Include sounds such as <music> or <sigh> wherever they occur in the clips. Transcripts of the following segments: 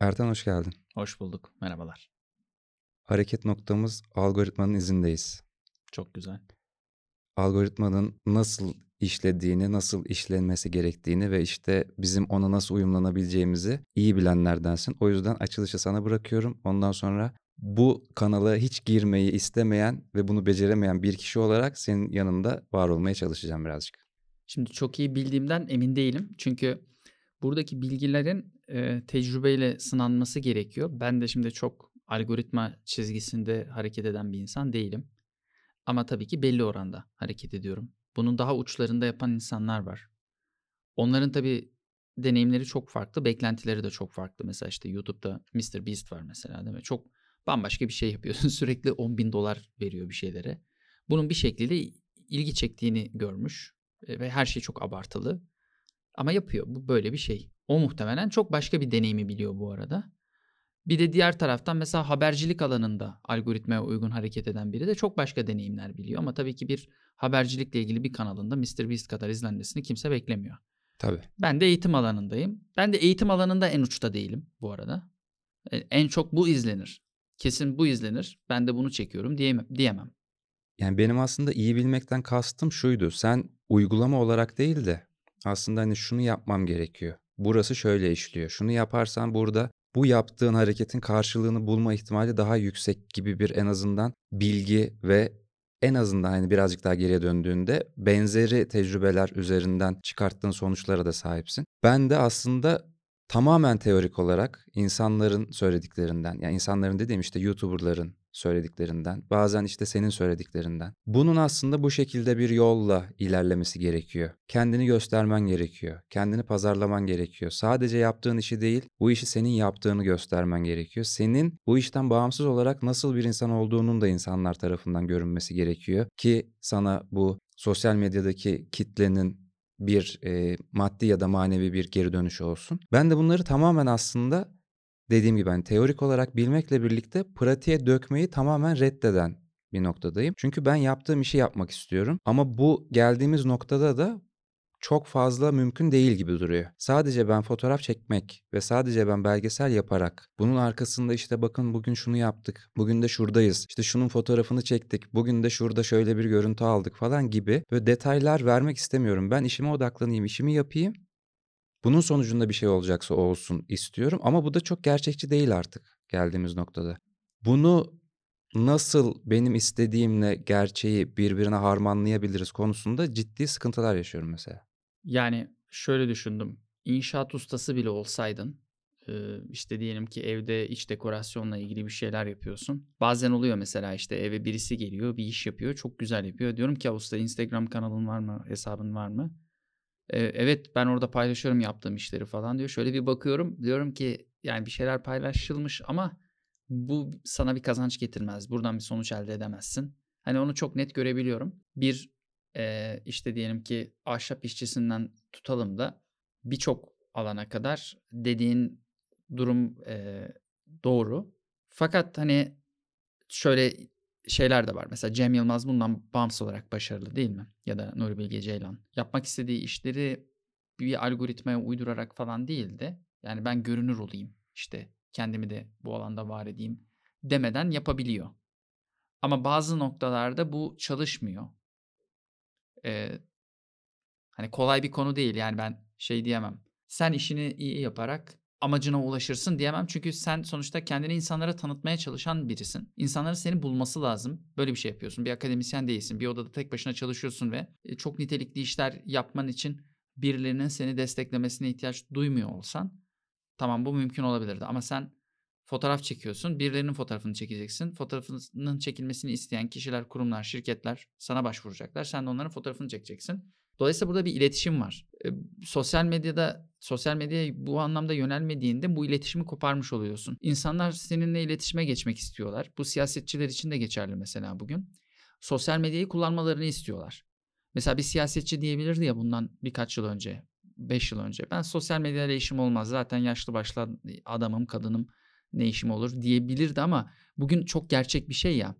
Ertan hoş geldin. Hoş bulduk. Merhabalar. Hareket noktamız algoritmanın izindeyiz. Çok güzel. Algoritmanın nasıl işlediğini, nasıl işlenmesi gerektiğini ve işte bizim ona nasıl uyumlanabileceğimizi iyi bilenlerdensin. O yüzden açılışı sana bırakıyorum. Ondan sonra bu kanala hiç girmeyi istemeyen ve bunu beceremeyen bir kişi olarak senin yanında var olmaya çalışacağım birazcık. Şimdi çok iyi bildiğimden emin değilim. Çünkü buradaki bilgilerin e, tecrübeyle sınanması gerekiyor. Ben de şimdi çok algoritma çizgisinde hareket eden bir insan değilim. Ama tabii ki belli oranda hareket ediyorum. Bunun daha uçlarında yapan insanlar var. Onların tabii deneyimleri çok farklı, beklentileri de çok farklı. Mesela işte YouTube'da Mr. Beast var mesela değil mi? Çok bambaşka bir şey yapıyorsun. <laughs> Sürekli 10 bin dolar veriyor bir şeylere. Bunun bir şekliyle ilgi çektiğini görmüş ve her şey çok abartılı. Ama yapıyor. Bu böyle bir şey. O muhtemelen çok başka bir deneyimi biliyor bu arada. Bir de diğer taraftan mesela habercilik alanında algoritmaya uygun hareket eden biri de çok başka deneyimler biliyor. Ama tabii ki bir habercilikle ilgili bir kanalında MrBeast kadar izlenmesini kimse beklemiyor. Tabii. Ben de eğitim alanındayım. Ben de eğitim alanında en uçta değilim bu arada. E, en çok bu izlenir. Kesin bu izlenir. Ben de bunu çekiyorum diyemem. diyemem. Yani benim aslında iyi bilmekten kastım şuydu. Sen uygulama olarak değil de aslında hani şunu yapmam gerekiyor. Burası şöyle işliyor. Şunu yaparsan burada bu yaptığın hareketin karşılığını bulma ihtimali daha yüksek gibi bir en azından bilgi ve en azından hani birazcık daha geriye döndüğünde benzeri tecrübeler üzerinden çıkarttığın sonuçlara da sahipsin. Ben de aslında tamamen teorik olarak insanların söylediklerinden yani insanların dediğim işte YouTuber'ların söylediklerinden, bazen işte senin söylediklerinden. Bunun aslında bu şekilde bir yolla ilerlemesi gerekiyor. Kendini göstermen gerekiyor. Kendini pazarlaman gerekiyor. Sadece yaptığın işi değil, bu işi senin yaptığını göstermen gerekiyor. Senin bu işten bağımsız olarak nasıl bir insan olduğunun da insanlar tarafından görünmesi gerekiyor ki sana bu sosyal medyadaki kitlenin bir e, maddi ya da manevi bir geri dönüşü olsun. Ben de bunları tamamen aslında dediğim gibi hani teorik olarak bilmekle birlikte pratiğe dökmeyi tamamen reddeden bir noktadayım. Çünkü ben yaptığım işi yapmak istiyorum. Ama bu geldiğimiz noktada da çok fazla mümkün değil gibi duruyor. Sadece ben fotoğraf çekmek ve sadece ben belgesel yaparak bunun arkasında işte bakın bugün şunu yaptık, bugün de şuradayız, işte şunun fotoğrafını çektik, bugün de şurada şöyle bir görüntü aldık falan gibi böyle detaylar vermek istemiyorum. Ben işime odaklanayım, işimi yapayım bunun sonucunda bir şey olacaksa olsun istiyorum ama bu da çok gerçekçi değil artık geldiğimiz noktada. Bunu nasıl benim istediğimle gerçeği birbirine harmanlayabiliriz konusunda ciddi sıkıntılar yaşıyorum mesela. Yani şöyle düşündüm. İnşaat ustası bile olsaydın işte diyelim ki evde iç dekorasyonla ilgili bir şeyler yapıyorsun. Bazen oluyor mesela işte eve birisi geliyor bir iş yapıyor çok güzel yapıyor. Diyorum ki usta Instagram kanalın var mı hesabın var mı? evet ben orada paylaşıyorum yaptığım işleri falan diyor. Şöyle bir bakıyorum diyorum ki yani bir şeyler paylaşılmış ama bu sana bir kazanç getirmez. Buradan bir sonuç elde edemezsin. Hani onu çok net görebiliyorum. Bir e, işte diyelim ki ahşap işçisinden tutalım da birçok alana kadar dediğin durum e, doğru. Fakat hani şöyle şeyler de var. Mesela Cem Yılmaz bundan bağımsız olarak başarılı değil mi? Ya da Nuri Bilge Ceylan. Yapmak istediği işleri bir algoritmaya uydurarak falan değil de yani ben görünür olayım işte kendimi de bu alanda var edeyim demeden yapabiliyor. Ama bazı noktalarda bu çalışmıyor. Ee, hani kolay bir konu değil yani ben şey diyemem. Sen işini iyi yaparak amacına ulaşırsın diyemem. Çünkü sen sonuçta kendini insanlara tanıtmaya çalışan birisin. İnsanların seni bulması lazım. Böyle bir şey yapıyorsun. Bir akademisyen değilsin. Bir odada tek başına çalışıyorsun ve e, çok nitelikli işler yapman için birilerinin seni desteklemesine ihtiyaç duymuyor olsan tamam bu mümkün olabilirdi. Ama sen fotoğraf çekiyorsun. Birilerinin fotoğrafını çekeceksin. Fotoğrafının çekilmesini isteyen kişiler, kurumlar, şirketler sana başvuracaklar. Sen de onların fotoğrafını çekeceksin. Dolayısıyla burada bir iletişim var. E, sosyal medyada sosyal medyaya bu anlamda yönelmediğinde bu iletişimi koparmış oluyorsun. İnsanlar seninle iletişime geçmek istiyorlar. Bu siyasetçiler için de geçerli mesela bugün. Sosyal medyayı kullanmalarını istiyorlar. Mesela bir siyasetçi diyebilirdi ya bundan birkaç yıl önce, 5 yıl önce. Ben sosyal medyayla işim olmaz. Zaten yaşlı başlı adamım, kadınım ne işim olur diyebilirdi ama bugün çok gerçek bir şey ya.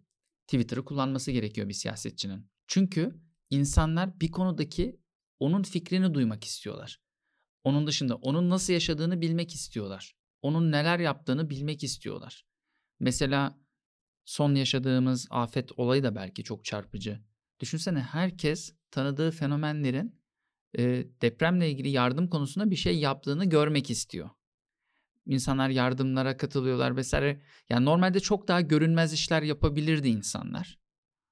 Twitter'ı kullanması gerekiyor bir siyasetçinin. Çünkü insanlar bir konudaki onun fikrini duymak istiyorlar. Onun dışında onun nasıl yaşadığını bilmek istiyorlar. onun neler yaptığını bilmek istiyorlar. Mesela son yaşadığımız afet olayı da belki çok çarpıcı. Düşünsene herkes tanıdığı fenomenlerin e, depremle ilgili yardım konusunda bir şey yaptığını görmek istiyor. İnsanlar yardımlara katılıyorlar vesaire. Yani normalde çok daha görünmez işler yapabilirdi insanlar.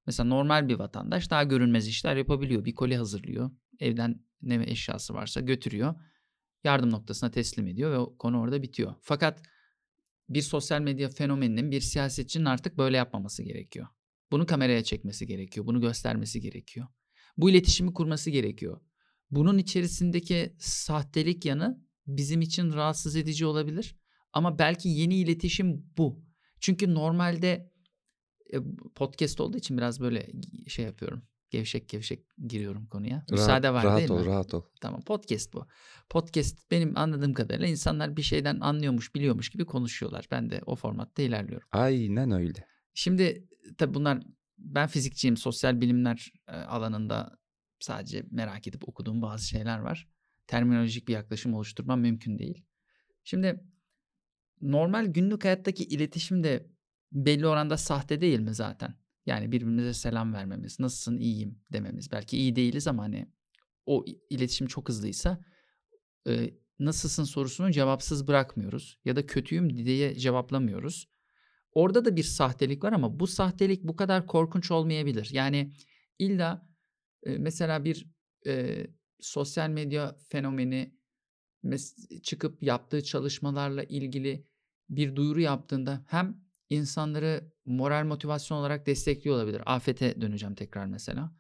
Mesela normal bir vatandaş daha görünmez işler yapabiliyor. Bir koli hazırlıyor. Evden ne eşyası varsa götürüyor. Yardım noktasına teslim ediyor ve konu orada bitiyor. Fakat bir sosyal medya fenomeninin bir siyasetçinin artık böyle yapmaması gerekiyor. Bunu kameraya çekmesi gerekiyor. Bunu göstermesi gerekiyor. Bu iletişimi kurması gerekiyor. Bunun içerisindeki sahtelik yanı bizim için rahatsız edici olabilir. Ama belki yeni iletişim bu. Çünkü normalde e, podcast olduğu için biraz böyle şey yapıyorum. Gevşek gevşek giriyorum konuya. Müsaade var rahat değil ol, mi? Rahat ol, Tamam podcast bu. Podcast benim anladığım kadarıyla insanlar bir şeyden anlıyormuş, biliyormuş gibi konuşuyorlar. Ben de o formatta ilerliyorum. Aynen öyle. Şimdi tabii bunlar ben fizikçiyim. Sosyal bilimler e, alanında sadece merak edip okuduğum bazı şeyler var. Terminolojik bir yaklaşım oluşturmam mümkün değil. Şimdi normal günlük hayattaki iletişim de belli oranda sahte değil mi zaten? Yani birbirimize selam vermemiz, nasılsın iyiyim dememiz. Belki iyi değiliz ama hani o iletişim çok hızlıysa e, nasılsın sorusunu cevapsız bırakmıyoruz. Ya da kötüyüm diye cevaplamıyoruz. Orada da bir sahtelik var ama bu sahtelik bu kadar korkunç olmayabilir. Yani illa e, mesela bir e, sosyal medya fenomeni çıkıp yaptığı çalışmalarla ilgili bir duyuru yaptığında hem insanları moral motivasyon olarak destekliyor olabilir. Afete döneceğim tekrar mesela.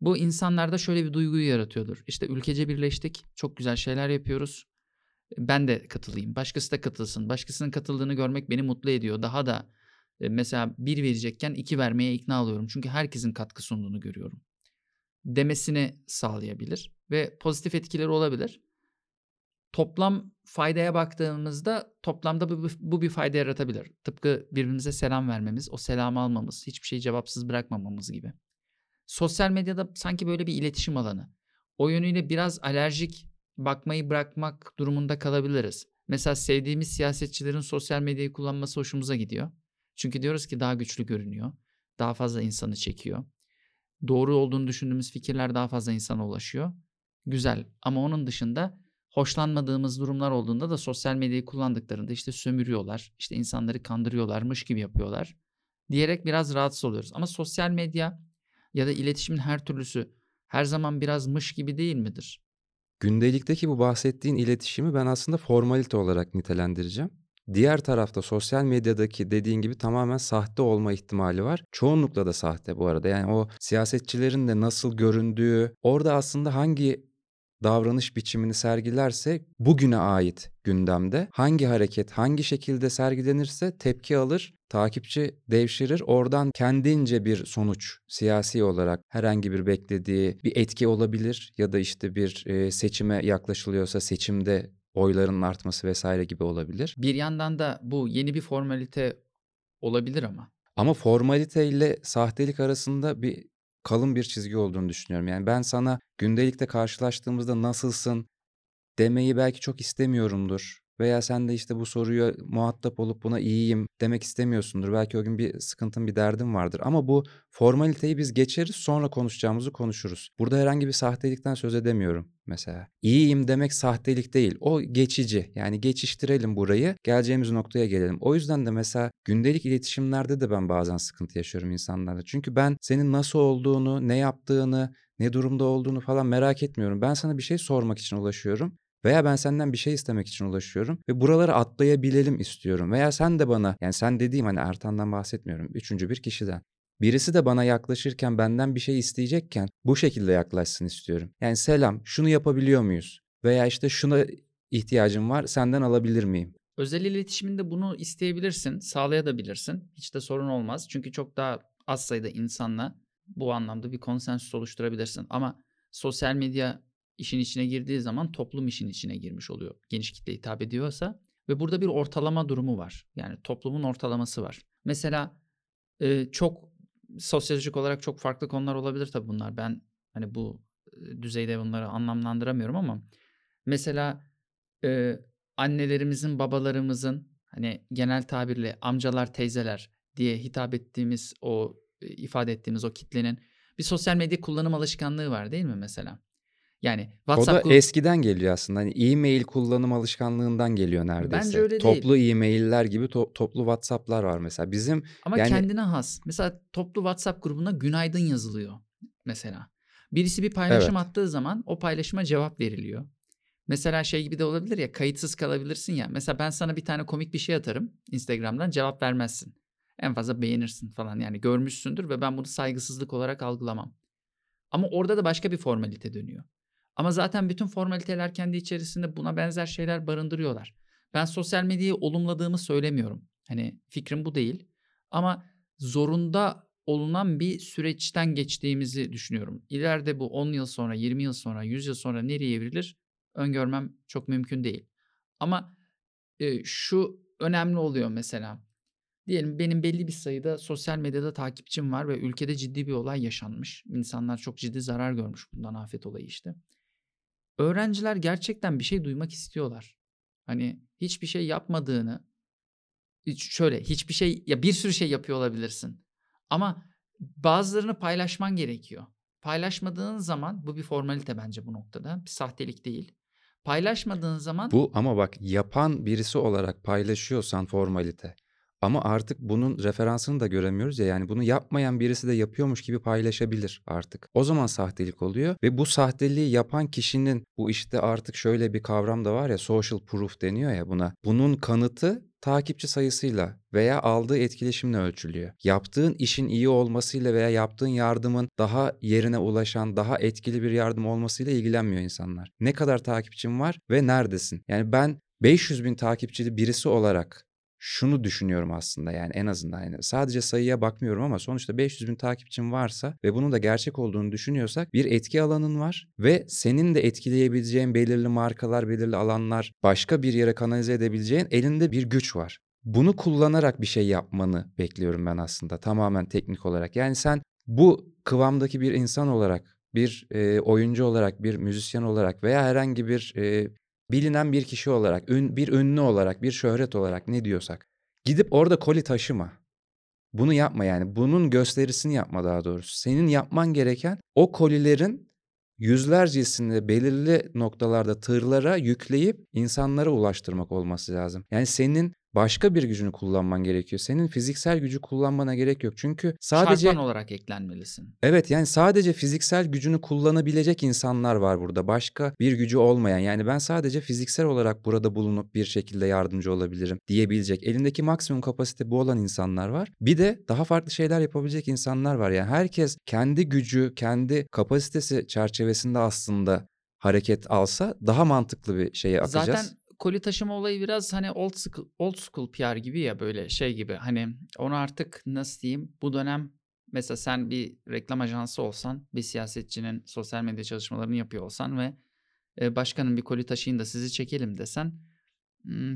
Bu insanlarda şöyle bir duyguyu yaratıyordur. İşte ülkece birleştik, çok güzel şeyler yapıyoruz. Ben de katılayım, başkası da katılsın. Başkasının katıldığını görmek beni mutlu ediyor. Daha da e, mesela bir verecekken iki vermeye ikna oluyorum. Çünkü herkesin katkı sunduğunu görüyorum. Demesini sağlayabilir ve pozitif etkileri olabilir. Toplam faydaya baktığımızda toplamda bu, bu bir fayda yaratabilir. Tıpkı birbirimize selam vermemiz, o selamı almamız, hiçbir şeyi cevapsız bırakmamamız gibi. Sosyal medyada sanki böyle bir iletişim alanı. O yönüyle biraz alerjik bakmayı bırakmak durumunda kalabiliriz. Mesela sevdiğimiz siyasetçilerin sosyal medyayı kullanması hoşumuza gidiyor. Çünkü diyoruz ki daha güçlü görünüyor. Daha fazla insanı çekiyor. Doğru olduğunu düşündüğümüz fikirler daha fazla insana ulaşıyor. Güzel ama onun dışında hoşlanmadığımız durumlar olduğunda da sosyal medyayı kullandıklarında işte sömürüyorlar, işte insanları kandırıyorlarmış gibi yapıyorlar diyerek biraz rahatsız oluyoruz. Ama sosyal medya ya da iletişimin her türlüsü her zaman biraz mış gibi değil midir? Gündelikteki bu bahsettiğin iletişimi ben aslında formalite olarak nitelendireceğim. Diğer tarafta sosyal medyadaki dediğin gibi tamamen sahte olma ihtimali var. Çoğunlukla da sahte bu arada. Yani o siyasetçilerin de nasıl göründüğü, orada aslında hangi davranış biçimini sergilerse bugüne ait gündemde hangi hareket hangi şekilde sergilenirse tepki alır, takipçi devşirir. Oradan kendince bir sonuç siyasi olarak herhangi bir beklediği bir etki olabilir ya da işte bir seçime yaklaşılıyorsa seçimde oyların artması vesaire gibi olabilir. Bir yandan da bu yeni bir formalite olabilir ama. Ama formalite ile sahtelik arasında bir kalın bir çizgi olduğunu düşünüyorum. Yani ben sana gündelikte karşılaştığımızda nasılsın demeyi belki çok istemiyorumdur. Veya sen de işte bu soruya muhatap olup buna iyiyim demek istemiyorsundur. Belki o gün bir sıkıntın, bir derdin vardır. Ama bu formaliteyi biz geçeriz, sonra konuşacağımızı konuşuruz. Burada herhangi bir sahtelikten söz edemiyorum mesela. İyiyim demek sahtelik değil. O geçici. Yani geçiştirelim burayı, geleceğimiz noktaya gelelim. O yüzden de mesela gündelik iletişimlerde de ben bazen sıkıntı yaşıyorum insanlarla. Çünkü ben senin nasıl olduğunu, ne yaptığını, ne durumda olduğunu falan merak etmiyorum. Ben sana bir şey sormak için ulaşıyorum. Veya ben senden bir şey istemek için ulaşıyorum ve buraları atlayabilelim istiyorum. Veya sen de bana yani sen dediğim hani Ertan'dan bahsetmiyorum. Üçüncü bir kişiden. Birisi de bana yaklaşırken benden bir şey isteyecekken bu şekilde yaklaşsın istiyorum. Yani selam şunu yapabiliyor muyuz? Veya işte şuna ihtiyacım var senden alabilir miyim? Özel iletişiminde bunu isteyebilirsin, sağlayabilirsin. Hiç de sorun olmaz. Çünkü çok daha az sayıda insanla bu anlamda bir konsensüs oluşturabilirsin. Ama sosyal medya işin içine girdiği zaman toplum işin içine girmiş oluyor. Geniş kitle hitap ediyorsa ve burada bir ortalama durumu var. Yani toplumun ortalaması var. Mesela e, çok sosyolojik olarak çok farklı konular olabilir tabii bunlar. Ben hani bu düzeyde bunları anlamlandıramıyorum ama mesela e, annelerimizin, babalarımızın hani genel tabirle amcalar, teyzeler diye hitap ettiğimiz o e, ifade ettiğimiz o kitlenin bir sosyal medya kullanım alışkanlığı var değil mi mesela? Yani O da WhatsApp eskiden geliyor aslında. Hani e-mail kullanım alışkanlığından geliyor bence neredeyse. öyle değil. Toplu e-mailler gibi to- toplu WhatsApp'lar var mesela. Bizim Ama yani kendine has. Mesela toplu WhatsApp grubuna günaydın yazılıyor mesela. Birisi bir paylaşım evet. attığı zaman o paylaşıma cevap veriliyor. Mesela şey gibi de olabilir ya kayıtsız kalabilirsin ya. Mesela ben sana bir tane komik bir şey atarım Instagram'dan cevap vermezsin. En fazla beğenirsin falan yani görmüşsündür ve ben bunu saygısızlık olarak algılamam. Ama orada da başka bir formalite dönüyor. Ama zaten bütün formaliteler kendi içerisinde buna benzer şeyler barındırıyorlar. Ben sosyal medyayı olumladığımı söylemiyorum. Hani fikrim bu değil. Ama zorunda olunan bir süreçten geçtiğimizi düşünüyorum. İleride bu 10 yıl sonra, 20 yıl sonra, 100 yıl sonra nereye evrilir öngörmem çok mümkün değil. Ama e, şu önemli oluyor mesela. Diyelim benim belli bir sayıda sosyal medyada takipçim var ve ülkede ciddi bir olay yaşanmış. İnsanlar çok ciddi zarar görmüş bundan afet olayı işte. Öğrenciler gerçekten bir şey duymak istiyorlar. Hani hiçbir şey yapmadığını, şöyle hiçbir şey ya bir sürü şey yapıyor olabilirsin. Ama bazılarını paylaşman gerekiyor. Paylaşmadığın zaman bu bir formalite bence bu noktada. Bir sahtelik değil. Paylaşmadığın zaman Bu ama bak yapan birisi olarak paylaşıyorsan formalite. Ama artık bunun referansını da göremiyoruz ya yani bunu yapmayan birisi de yapıyormuş gibi paylaşabilir artık. O zaman sahtelik oluyor ve bu sahteliği yapan kişinin bu işte artık şöyle bir kavram da var ya social proof deniyor ya buna. Bunun kanıtı takipçi sayısıyla veya aldığı etkileşimle ölçülüyor. Yaptığın işin iyi olmasıyla veya yaptığın yardımın daha yerine ulaşan, daha etkili bir yardım olmasıyla ilgilenmiyor insanlar. Ne kadar takipçin var ve neredesin? Yani ben 500 bin takipçili birisi olarak şunu düşünüyorum aslında yani en azından yani sadece sayıya bakmıyorum ama sonuçta 500 bin takipçin varsa ve bunun da gerçek olduğunu düşünüyorsak bir etki alanın var ve senin de etkileyebileceğin belirli markalar, belirli alanlar başka bir yere kanalize edebileceğin elinde bir güç var. Bunu kullanarak bir şey yapmanı bekliyorum ben aslında tamamen teknik olarak. Yani sen bu kıvamdaki bir insan olarak, bir e, oyuncu olarak, bir müzisyen olarak veya herhangi bir e, bilinen bir kişi olarak, ün, bir ünlü olarak, bir şöhret olarak ne diyorsak gidip orada koli taşıma. Bunu yapma yani. Bunun gösterisini yapma daha doğrusu. Senin yapman gereken o kolilerin yüzlercesini belirli noktalarda tırlara yükleyip insanlara ulaştırmak olması lazım. Yani senin başka bir gücünü kullanman gerekiyor. Senin fiziksel gücü kullanmana gerek yok. Çünkü sadece şartman olarak eklenmelisin. Evet yani sadece fiziksel gücünü kullanabilecek insanlar var burada. Başka bir gücü olmayan yani ben sadece fiziksel olarak burada bulunup bir şekilde yardımcı olabilirim diyebilecek. Elindeki maksimum kapasite bu olan insanlar var. Bir de daha farklı şeyler yapabilecek insanlar var. Yani herkes kendi gücü, kendi kapasitesi çerçevesinde aslında hareket alsa daha mantıklı bir şeye akacağız. Zaten koli taşıma olayı biraz hani old school, old school PR gibi ya böyle şey gibi. Hani onu artık nasıl diyeyim bu dönem mesela sen bir reklam ajansı olsan bir siyasetçinin sosyal medya çalışmalarını yapıyor olsan ve e, başkanın bir koli taşıyın da sizi çekelim desen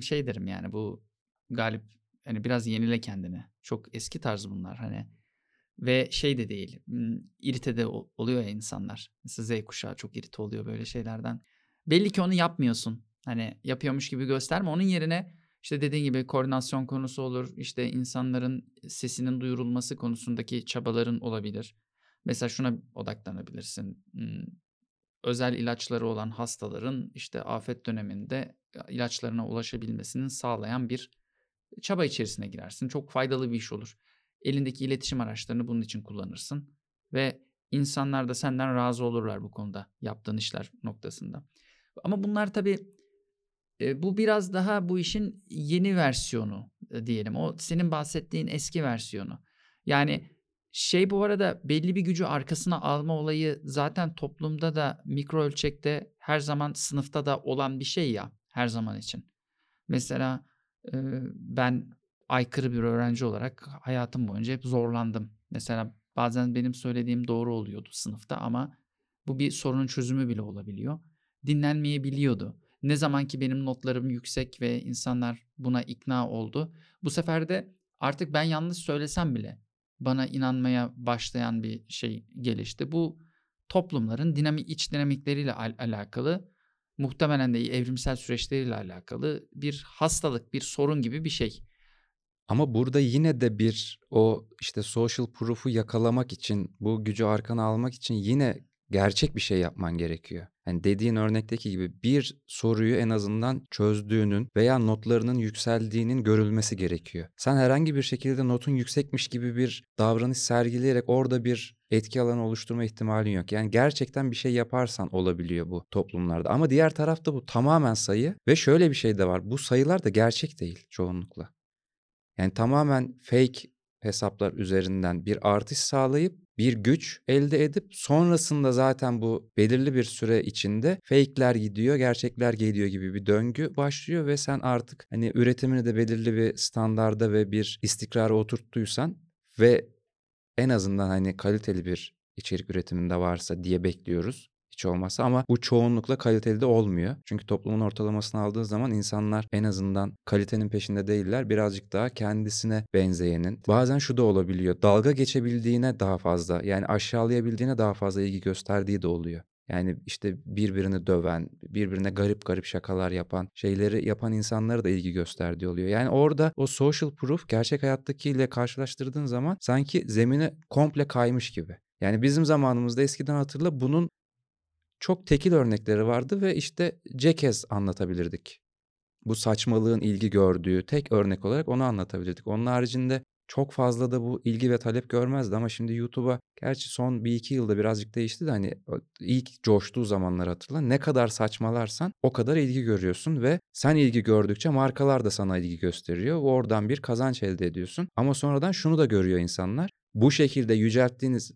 şey derim yani bu galip hani biraz yenile kendini. Çok eski tarz bunlar hani ve şey de değil irite de ol- oluyor ya insanlar. Mesela Z kuşağı çok irite oluyor böyle şeylerden. Belli ki onu yapmıyorsun. Hani yapıyormuş gibi gösterme. Onun yerine işte dediğin gibi koordinasyon konusu olur. İşte insanların sesinin duyurulması konusundaki çabaların olabilir. Mesela şuna odaklanabilirsin. Hmm, Özel ilaçları olan hastaların işte afet döneminde ilaçlarına ulaşabilmesini sağlayan bir çaba içerisine girersin. Çok faydalı bir iş olur. Elindeki iletişim araçlarını bunun için kullanırsın ve insanlar da senden razı olurlar bu konuda yaptığın işler noktasında. Ama bunlar tabii bu biraz daha bu işin yeni versiyonu diyelim. O senin bahsettiğin eski versiyonu. Yani şey bu arada belli bir gücü arkasına alma olayı zaten toplumda da mikro ölçekte her zaman sınıfta da olan bir şey ya her zaman için. Mesela ben aykırı bir öğrenci olarak hayatım boyunca hep zorlandım. Mesela bazen benim söylediğim doğru oluyordu sınıfta ama bu bir sorunun çözümü bile olabiliyor. Dinlenmeyebiliyordu. Ne zaman ki benim notlarım yüksek ve insanlar buna ikna oldu. Bu sefer de artık ben yanlış söylesem bile bana inanmaya başlayan bir şey gelişti. Bu toplumların dinamik iç dinamikleriyle al- alakalı muhtemelen de evrimsel süreçleriyle alakalı bir hastalık, bir sorun gibi bir şey. Ama burada yine de bir o işte social proof'u yakalamak için, bu gücü arkana almak için yine gerçek bir şey yapman gerekiyor. Yani dediğin örnekteki gibi bir soruyu en azından çözdüğünün veya notlarının yükseldiğinin görülmesi gerekiyor. Sen herhangi bir şekilde notun yüksekmiş gibi bir davranış sergileyerek orada bir etki alanı oluşturma ihtimalin yok. Yani gerçekten bir şey yaparsan olabiliyor bu toplumlarda. Ama diğer tarafta bu tamamen sayı ve şöyle bir şey de var. Bu sayılar da gerçek değil çoğunlukla. Yani tamamen fake hesaplar üzerinden bir artış sağlayıp bir güç elde edip sonrasında zaten bu belirli bir süre içinde fake'ler gidiyor, gerçekler geliyor gibi bir döngü başlıyor ve sen artık hani üretimini de belirli bir standarda ve bir istikrara oturttuysan ve en azından hani kaliteli bir içerik üretiminde varsa diye bekliyoruz hiç olmazsa ama bu çoğunlukla kaliteli de olmuyor. Çünkü toplumun ortalamasını aldığın zaman insanlar en azından kalitenin peşinde değiller. Birazcık daha kendisine benzeyenin. Bazen şu da olabiliyor. Dalga geçebildiğine daha fazla yani aşağılayabildiğine daha fazla ilgi gösterdiği de oluyor. Yani işte birbirini döven, birbirine garip garip şakalar yapan, şeyleri yapan insanlara da ilgi gösterdiği oluyor. Yani orada o social proof gerçek hayattakiyle karşılaştırdığın zaman sanki zemini komple kaymış gibi. Yani bizim zamanımızda eskiden hatırla bunun çok tekil örnekleri vardı ve işte Jackass anlatabilirdik. Bu saçmalığın ilgi gördüğü tek örnek olarak onu anlatabilirdik. Onun haricinde çok fazla da bu ilgi ve talep görmezdi ama şimdi YouTube'a gerçi son bir iki yılda birazcık değişti de hani ilk coştuğu zamanları hatırla. Ne kadar saçmalarsan o kadar ilgi görüyorsun ve sen ilgi gördükçe markalar da sana ilgi gösteriyor. Oradan bir kazanç elde ediyorsun. Ama sonradan şunu da görüyor insanlar. Bu şekilde yücelttiğiniz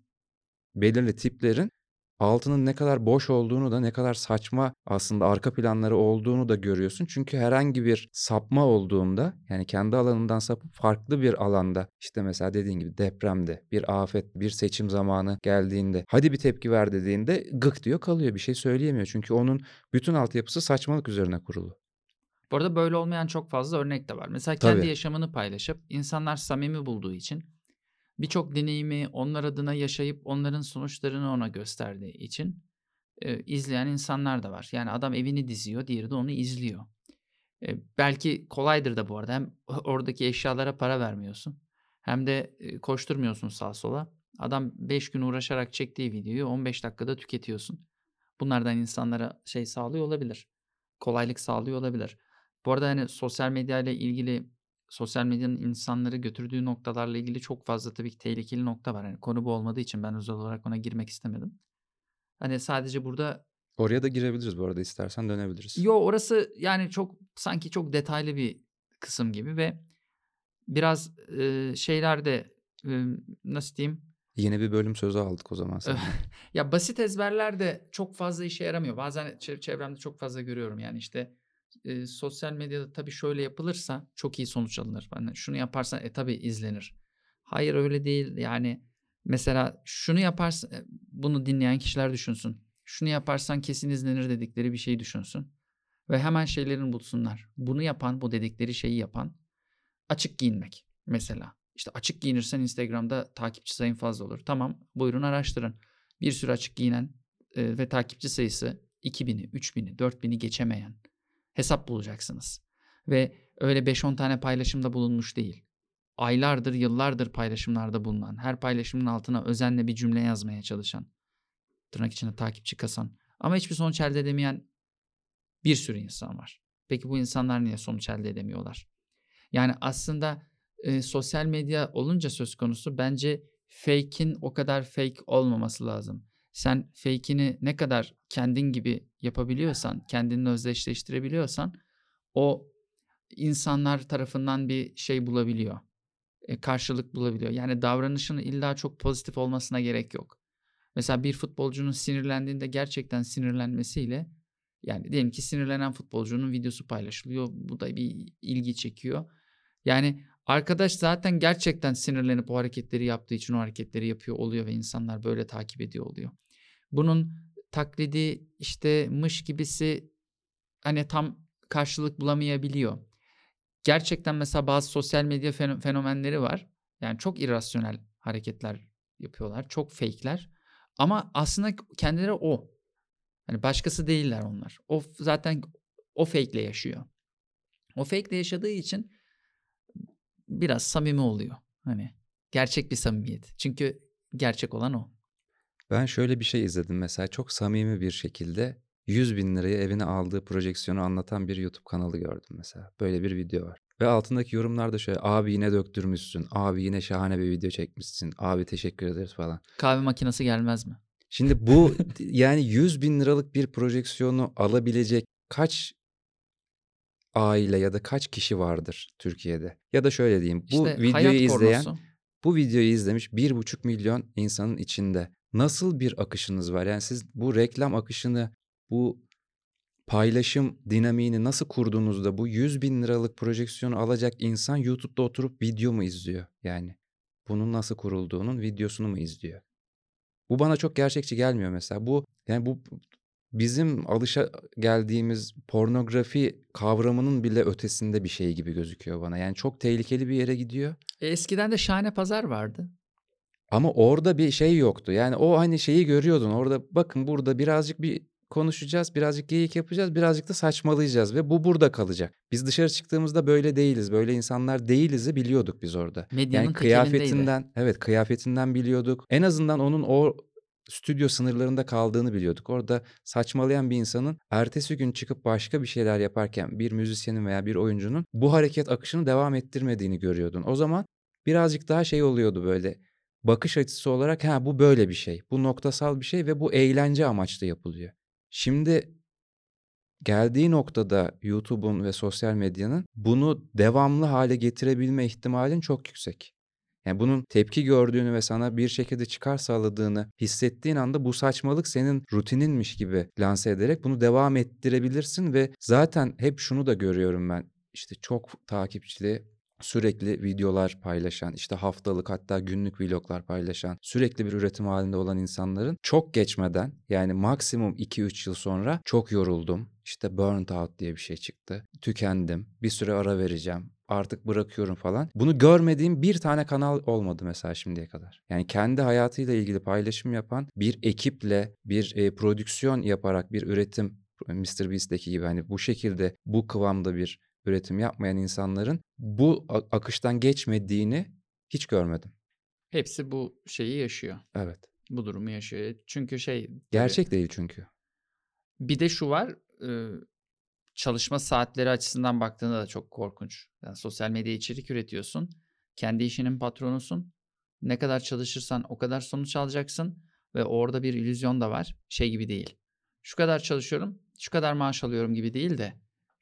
belirli tiplerin altının ne kadar boş olduğunu da ne kadar saçma aslında arka planları olduğunu da görüyorsun. Çünkü herhangi bir sapma olduğunda yani kendi alanından sapıp farklı bir alanda işte mesela dediğin gibi depremde bir afet bir seçim zamanı geldiğinde hadi bir tepki ver dediğinde gık diyor kalıyor bir şey söyleyemiyor. Çünkü onun bütün altyapısı saçmalık üzerine kurulu. Bu arada böyle olmayan çok fazla örnek de var. Mesela kendi Tabii. yaşamını paylaşıp insanlar samimi bulduğu için birçok deneyimi onlar adına yaşayıp onların sonuçlarını ona gösterdiği için e, izleyen insanlar da var. Yani adam evini diziyor, diğeri de onu izliyor. E, belki kolaydır da bu arada. Hem <laughs> oradaki eşyalara para vermiyorsun. Hem de e, koşturmuyorsun sağa sola. Adam 5 gün uğraşarak çektiği videoyu 15 dakikada tüketiyorsun. Bunlardan insanlara şey sağlıyor olabilir. Kolaylık sağlıyor olabilir. Bu arada hani sosyal medya ile ilgili sosyal medyanın insanları götürdüğü noktalarla ilgili çok fazla tabii ki tehlikeli nokta var. Yani konu bu olmadığı için ben özel olarak ona girmek istemedim. Hani sadece burada Oraya da girebiliriz bu arada istersen dönebiliriz. yo orası yani çok sanki çok detaylı bir kısım gibi ve biraz e, şeyler de e, nasıl diyeyim Yeni bir bölüm sözü aldık o zaman ya basit ezberler de çok fazla işe yaramıyor. Bazen çe- çevremde çok fazla görüyorum yani işte e, sosyal medyada tabii şöyle yapılırsa çok iyi sonuç alınır. Yani şunu yaparsan e tabii izlenir. Hayır öyle değil. Yani mesela şunu yaparsan e, bunu dinleyen kişiler düşünsün. Şunu yaparsan kesin izlenir dedikleri bir şeyi düşünsün. Ve hemen şeylerini bulsunlar. Bunu yapan, bu dedikleri şeyi yapan açık giyinmek mesela. İşte açık giyinirsen Instagram'da takipçi sayın fazla olur. Tamam buyurun araştırın. Bir sürü açık giyinen e, ve takipçi sayısı 2000'i, 3000'i, 4000'i geçemeyen hesap bulacaksınız. Ve öyle 5-10 tane paylaşımda bulunmuş değil. Aylardır, yıllardır paylaşımlarda bulunan, her paylaşımın altına özenle bir cümle yazmaya çalışan, tırnak içinde takipçi kasan ama hiçbir sonuç elde edemeyen bir sürü insan var. Peki bu insanlar niye sonuç elde edemiyorlar? Yani aslında e, sosyal medya olunca söz konusu bence fake'in o kadar fake olmaması lazım. Sen fake'ini ne kadar kendin gibi yapabiliyorsan, kendini özdeşleştirebiliyorsan o insanlar tarafından bir şey bulabiliyor. E, karşılık bulabiliyor. Yani davranışın illa çok pozitif olmasına gerek yok. Mesela bir futbolcunun sinirlendiğinde gerçekten sinirlenmesiyle yani diyelim ki sinirlenen futbolcunun videosu paylaşılıyor. Bu da bir ilgi çekiyor. Yani arkadaş zaten gerçekten sinirlenip o hareketleri yaptığı için o hareketleri yapıyor oluyor ve insanlar böyle takip ediyor oluyor. Bunun taklidi işte mış gibisi hani tam karşılık bulamayabiliyor. Gerçekten mesela bazı sosyal medya fen- fenomenleri var. Yani çok irrasyonel hareketler yapıyorlar. Çok fake'ler. Ama aslında kendileri o. Hani başkası değiller onlar. O zaten o fake'le yaşıyor. O fake'le yaşadığı için biraz samimi oluyor. Hani gerçek bir samimiyet. Çünkü gerçek olan o. Ben şöyle bir şey izledim mesela çok samimi bir şekilde 100 bin liraya evine aldığı projeksiyonu anlatan bir YouTube kanalı gördüm mesela. Böyle bir video var. Ve altındaki yorumlarda şöyle abi yine döktürmüşsün, abi yine şahane bir video çekmişsin, abi teşekkür ederiz falan. Kahve makinesi gelmez mi? Şimdi bu <laughs> yani 100 bin liralık bir projeksiyonu alabilecek kaç aile ya da kaç kişi vardır Türkiye'de? Ya da şöyle diyeyim bu İşte videoyu izleyen bu videoyu izlemiş 1,5 milyon insanın içinde nasıl bir akışınız var? Yani siz bu reklam akışını, bu paylaşım dinamiğini nasıl kurduğunuzda bu 100 bin liralık projeksiyonu alacak insan YouTube'da oturup video mu izliyor? Yani bunun nasıl kurulduğunun videosunu mu izliyor? Bu bana çok gerçekçi gelmiyor mesela. Bu yani bu bizim alışa geldiğimiz pornografi kavramının bile ötesinde bir şey gibi gözüküyor bana. Yani çok tehlikeli bir yere gidiyor. E, eskiden de şahane pazar vardı. Ama orada bir şey yoktu. Yani o hani şeyi görüyordun. Orada bakın burada birazcık bir konuşacağız, birazcık geyik yapacağız, birazcık da saçmalayacağız ve bu burada kalacak. Biz dışarı çıktığımızda böyle değiliz, böyle insanlar değiliz'i biliyorduk biz orada. Medyanın Yani elindeydi. kıyafetinden, evet kıyafetinden biliyorduk. En azından onun o stüdyo sınırlarında kaldığını biliyorduk. Orada saçmalayan bir insanın ertesi gün çıkıp başka bir şeyler yaparken bir müzisyenin veya bir oyuncunun bu hareket akışını devam ettirmediğini görüyordun. O zaman birazcık daha şey oluyordu böyle bakış açısı olarak ha bu böyle bir şey. Bu noktasal bir şey ve bu eğlence amaçlı yapılıyor. Şimdi geldiği noktada YouTube'un ve sosyal medyanın bunu devamlı hale getirebilme ihtimalin çok yüksek. Yani bunun tepki gördüğünü ve sana bir şekilde çıkar sağladığını hissettiğin anda bu saçmalık senin rutininmiş gibi lanse ederek bunu devam ettirebilirsin ve zaten hep şunu da görüyorum ben. İşte çok takipçili sürekli videolar paylaşan, işte haftalık hatta günlük vloglar paylaşan, sürekli bir üretim halinde olan insanların çok geçmeden yani maksimum 2-3 yıl sonra çok yoruldum. İşte burnt out diye bir şey çıktı. Tükendim. Bir süre ara vereceğim. Artık bırakıyorum falan. Bunu görmediğim bir tane kanal olmadı mesela şimdiye kadar. Yani kendi hayatıyla ilgili paylaşım yapan bir ekiple bir e, prodüksiyon yaparak bir üretim Mr. Beast'teki gibi hani bu şekilde bu kıvamda bir üretim yapmayan insanların bu akıştan geçmediğini hiç görmedim. Hepsi bu şeyi yaşıyor. Evet. Bu durumu yaşıyor. Çünkü şey tabii, Gerçek değil çünkü. bir de şu var çalışma saatleri açısından baktığında da çok korkunç. Yani sosyal medya içerik üretiyorsun. Kendi işinin patronusun. Ne kadar çalışırsan o kadar sonuç alacaksın. Ve orada bir illüzyon da var. Şey gibi değil. Şu kadar çalışıyorum, şu kadar maaş alıyorum gibi değil de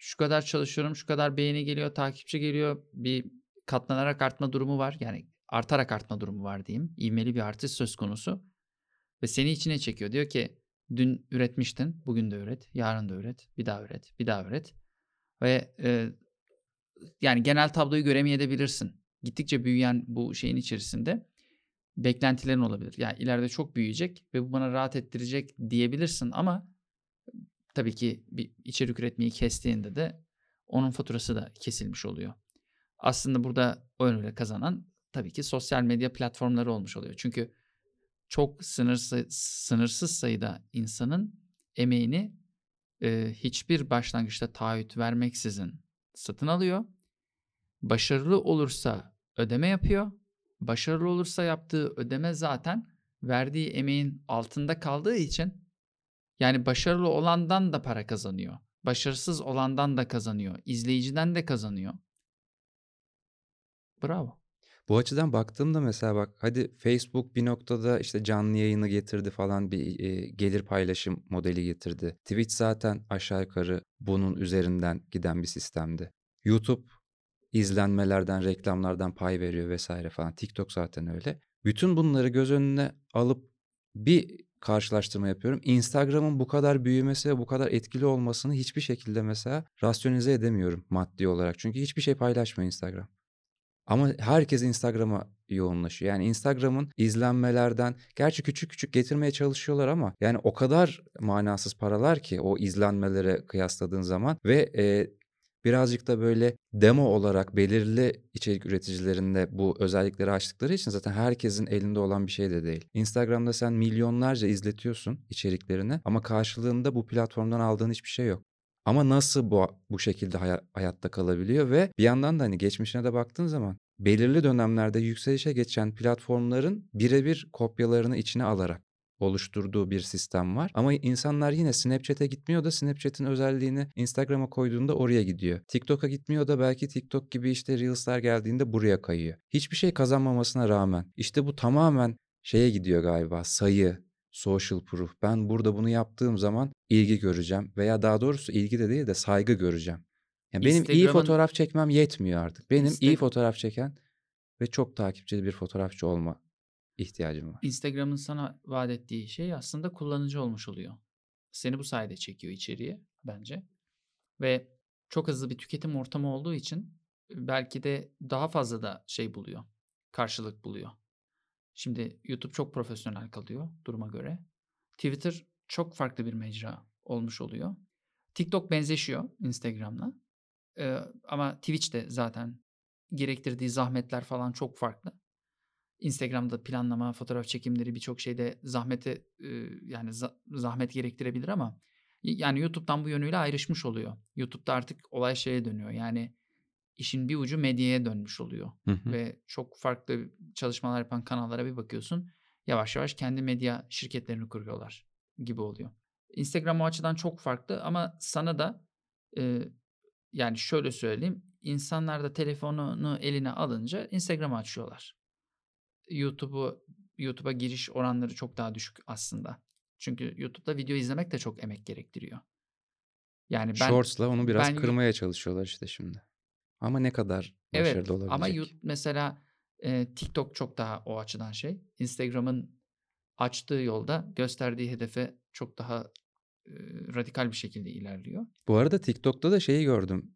şu kadar çalışıyorum, şu kadar beğeni geliyor, takipçi geliyor. Bir katlanarak artma durumu var. Yani artarak artma durumu var diyeyim. İvmeli bir artış söz konusu. Ve seni içine çekiyor. Diyor ki dün üretmiştin, bugün de üret, yarın da üret, bir daha üret, bir daha üret. Ve e, yani genel tabloyu göremeyebilirsin. Gittikçe büyüyen bu şeyin içerisinde beklentilerin olabilir. Yani ileride çok büyüyecek ve bu bana rahat ettirecek diyebilirsin ama tabii ki bir içerik üretmeyi kestiğinde de onun faturası da kesilmiş oluyor. Aslında burada o yönüyle kazanan tabii ki sosyal medya platformları olmuş oluyor. Çünkü çok sınırsız, sınırsız sayıda insanın emeğini e, hiçbir başlangıçta taahhüt vermeksizin satın alıyor. Başarılı olursa ödeme yapıyor. Başarılı olursa yaptığı ödeme zaten verdiği emeğin altında kaldığı için yani başarılı olandan da para kazanıyor. Başarısız olandan da kazanıyor. izleyiciden de kazanıyor. Bravo. Bu açıdan baktığımda mesela bak hadi Facebook bir noktada işte canlı yayını getirdi falan bir e, gelir paylaşım modeli getirdi. Twitch zaten aşağı yukarı bunun üzerinden giden bir sistemdi. YouTube izlenmelerden, reklamlardan pay veriyor vesaire falan. TikTok zaten öyle. Bütün bunları göz önüne alıp bir karşılaştırma yapıyorum. Instagram'ın bu kadar büyümesi ve bu kadar etkili olmasını hiçbir şekilde mesela rasyonize edemiyorum maddi olarak. Çünkü hiçbir şey paylaşmıyor Instagram. Ama herkes Instagram'a yoğunlaşıyor. Yani Instagram'ın izlenmelerden gerçi küçük küçük getirmeye çalışıyorlar ama yani o kadar manasız paralar ki o izlenmelere kıyasladığın zaman ve e, birazcık da böyle demo olarak belirli içerik üreticilerinde bu özellikleri açtıkları için zaten herkesin elinde olan bir şey de değil. Instagram'da sen milyonlarca izletiyorsun içeriklerini ama karşılığında bu platformdan aldığın hiçbir şey yok. Ama nasıl bu bu şekilde haya- hayatta kalabiliyor ve bir yandan da hani geçmişine de baktığın zaman belirli dönemlerde yükselişe geçen platformların birebir kopyalarını içine alarak oluşturduğu bir sistem var. Ama insanlar yine Snapchat'e gitmiyor da Snapchat'in özelliğini Instagram'a koyduğunda oraya gidiyor. TikTok'a gitmiyor da belki TikTok gibi işte Reels'lar geldiğinde buraya kayıyor. Hiçbir şey kazanmamasına rağmen işte bu tamamen şeye gidiyor galiba sayı, social proof. Ben burada bunu yaptığım zaman ilgi göreceğim veya daha doğrusu ilgi de değil de saygı göreceğim. Yani benim iyi fotoğraf çekmem yetmiyor artık. Benim iyi Insta- fotoğraf çeken ve çok takipçili bir fotoğrafçı olma ihtiyacım var. Instagram'ın sana vaat ettiği şey aslında kullanıcı olmuş oluyor. Seni bu sayede çekiyor içeriye bence. Ve çok hızlı bir tüketim ortamı olduğu için belki de daha fazla da şey buluyor. Karşılık buluyor. Şimdi YouTube çok profesyonel kalıyor duruma göre. Twitter çok farklı bir mecra olmuş oluyor. TikTok benzeşiyor Instagram'la. Ee, ama Twitch de zaten gerektirdiği zahmetler falan çok farklı. Instagram'da planlama, fotoğraf çekimleri birçok şeyde zahmete yani za- zahmet gerektirebilir ama yani YouTube'dan bu yönüyle ayrışmış oluyor. YouTube'da artık olay şeye dönüyor. Yani işin bir ucu medyaya dönmüş oluyor Hı hı. ve çok farklı çalışmalar yapan kanallara bir bakıyorsun. Yavaş yavaş kendi medya şirketlerini kuruyorlar gibi oluyor. Instagram o açıdan çok farklı ama sana da e, yani şöyle söyleyeyim. insanlar da telefonunu eline alınca Instagram'ı açıyorlar. YouTube'u YouTube'a giriş oranları çok daha düşük aslında. Çünkü YouTube'da video izlemek de çok emek gerektiriyor. Yani ben Shorts'la onu biraz ben kırmaya çalışıyorlar işte şimdi. Ama ne kadar Evet başarılı ama olabilecek? Yu- mesela e, TikTok çok daha o açıdan şey. Instagram'ın açtığı yolda gösterdiği hedefe çok daha e, radikal bir şekilde ilerliyor. Bu arada TikTok'ta da şeyi gördüm.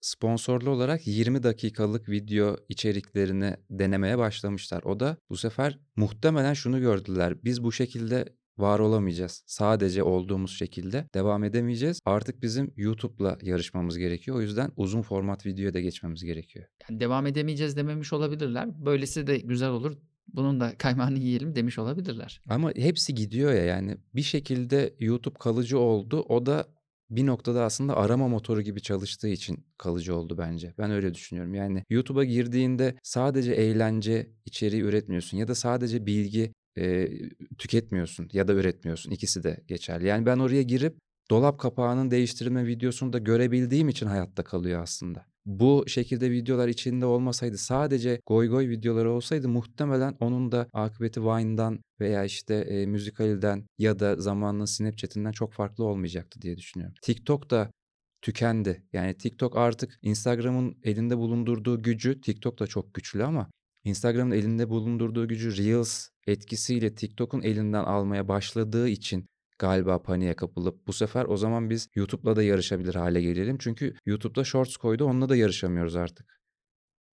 Sponsorlu olarak 20 dakikalık video içeriklerini denemeye başlamışlar. O da bu sefer muhtemelen şunu gördüler. Biz bu şekilde var olamayacağız. Sadece olduğumuz şekilde devam edemeyeceğiz. Artık bizim YouTube'la yarışmamız gerekiyor. O yüzden uzun format videoya da geçmemiz gerekiyor. Yani devam edemeyeceğiz dememiş olabilirler. Böylesi de güzel olur. Bunun da kaymağını yiyelim demiş olabilirler. Ama hepsi gidiyor ya yani bir şekilde YouTube kalıcı oldu. O da bir noktada aslında arama motoru gibi çalıştığı için kalıcı oldu bence. Ben öyle düşünüyorum. Yani YouTube'a girdiğinde sadece eğlence içeriği üretmiyorsun ya da sadece bilgi e, tüketmiyorsun ya da üretmiyorsun. İkisi de geçerli. Yani ben oraya girip dolap kapağının değiştirilme videosunu da görebildiğim için hayatta kalıyor aslında. Bu şekilde videolar içinde olmasaydı sadece goy goy videoları olsaydı muhtemelen onun da akıbeti Vine'dan veya işte e, Musical'den ya da zamanının Snapchat'inden çok farklı olmayacaktı diye düşünüyorum. TikTok da tükendi. Yani TikTok artık Instagram'ın elinde bulundurduğu gücü TikTok da çok güçlü ama Instagram'ın elinde bulundurduğu gücü Reels etkisiyle TikTok'un elinden almaya başladığı için galiba paniğe kapılıp bu sefer o zaman biz YouTube'la da yarışabilir hale gelelim. Çünkü YouTube'da Shorts koydu onunla da yarışamıyoruz artık.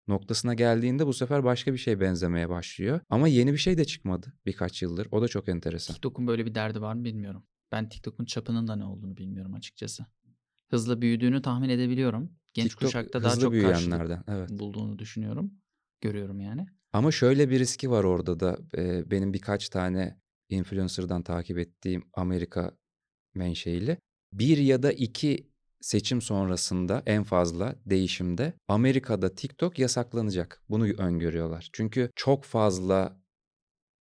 Noktasına geldiğinde bu sefer başka bir şey benzemeye başlıyor. Ama yeni bir şey de çıkmadı birkaç yıldır. O da çok enteresan. TikTok'un böyle bir derdi var mı bilmiyorum. Ben TikTok'un çapının da ne olduğunu bilmiyorum açıkçası. Hızlı büyüdüğünü tahmin edebiliyorum. Genç TikTok kuşakta daha çok karşılık. Evet. bulduğunu düşünüyorum. Görüyorum yani. Ama şöyle bir riski var orada da. Ee, benim birkaç tane influencer'dan takip ettiğim Amerika menşeili. Bir ya da iki seçim sonrasında en fazla değişimde Amerika'da TikTok yasaklanacak. Bunu öngörüyorlar. Çünkü çok fazla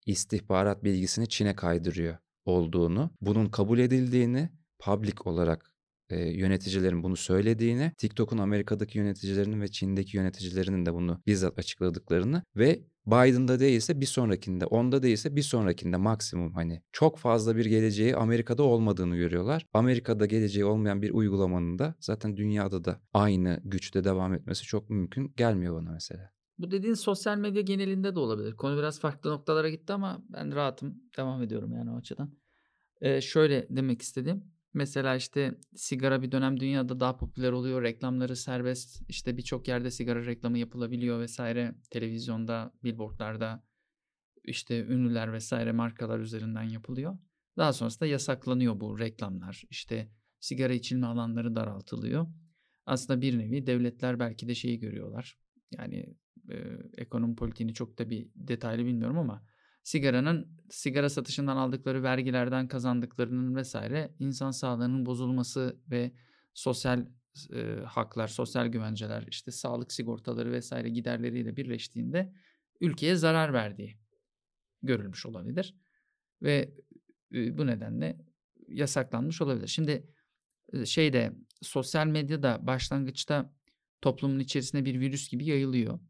istihbarat bilgisini Çin'e kaydırıyor olduğunu, bunun kabul edildiğini, public olarak e, yöneticilerin bunu söylediğini, TikTok'un Amerika'daki yöneticilerinin ve Çin'deki yöneticilerinin de bunu bizzat açıkladıklarını ve Biden'da değilse bir sonrakinde, onda değilse bir sonrakinde maksimum hani çok fazla bir geleceği Amerika'da olmadığını görüyorlar. Amerika'da geleceği olmayan bir uygulamanın da zaten dünyada da aynı güçte devam etmesi çok mümkün gelmiyor bana mesela. Bu dediğin sosyal medya genelinde de olabilir. Konu biraz farklı noktalara gitti ama ben rahatım. Devam ediyorum yani o açıdan. Ee, şöyle demek istedim. Mesela işte sigara bir dönem dünyada daha popüler oluyor. Reklamları serbest. İşte birçok yerde sigara reklamı yapılabiliyor vesaire. Televizyonda, billboardlarda işte ünlüler vesaire markalar üzerinden yapılıyor. Daha sonrasında yasaklanıyor bu reklamlar. İşte sigara içilme alanları daraltılıyor. aslında bir nevi devletler belki de şeyi görüyorlar. Yani e, ekonomi politiğini çok da bir detaylı bilmiyorum ama sigaranın sigara satışından aldıkları vergilerden kazandıklarının vesaire insan sağlığının bozulması ve sosyal e, haklar, sosyal güvenceler, işte sağlık sigortaları vesaire giderleriyle birleştiğinde ülkeye zarar verdiği görülmüş olabilir ve e, bu nedenle yasaklanmış olabilir. Şimdi e, şeyde sosyal medyada başlangıçta toplumun içerisine bir virüs gibi yayılıyor.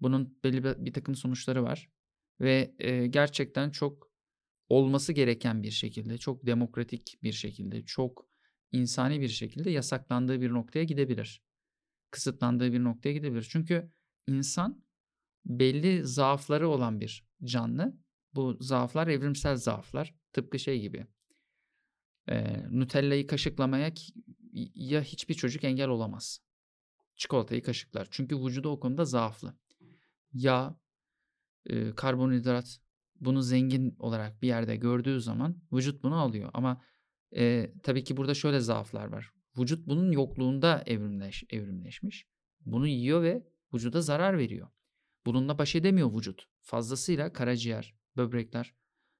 Bunun belli bir, takım sonuçları var ve e, gerçekten çok olması gereken bir şekilde, çok demokratik bir şekilde, çok insani bir şekilde yasaklandığı bir noktaya gidebilir. Kısıtlandığı bir noktaya gidebilir. Çünkü insan belli zaafları olan bir canlı. Bu zaaflar evrimsel zaaflar. Tıpkı şey gibi. E, Nutella'yı kaşıklamaya ya hiçbir çocuk engel olamaz. Çikolatayı kaşıklar. Çünkü vücudu o konuda zaaflı. Yağ, e, karbonhidrat bunu zengin olarak bir yerde gördüğü zaman vücut bunu alıyor. Ama e, tabii ki burada şöyle zaaflar var. Vücut bunun yokluğunda evrimleş, evrimleşmiş. Bunu yiyor ve vücuda zarar veriyor. Bununla baş edemiyor vücut. Fazlasıyla karaciğer, böbrekler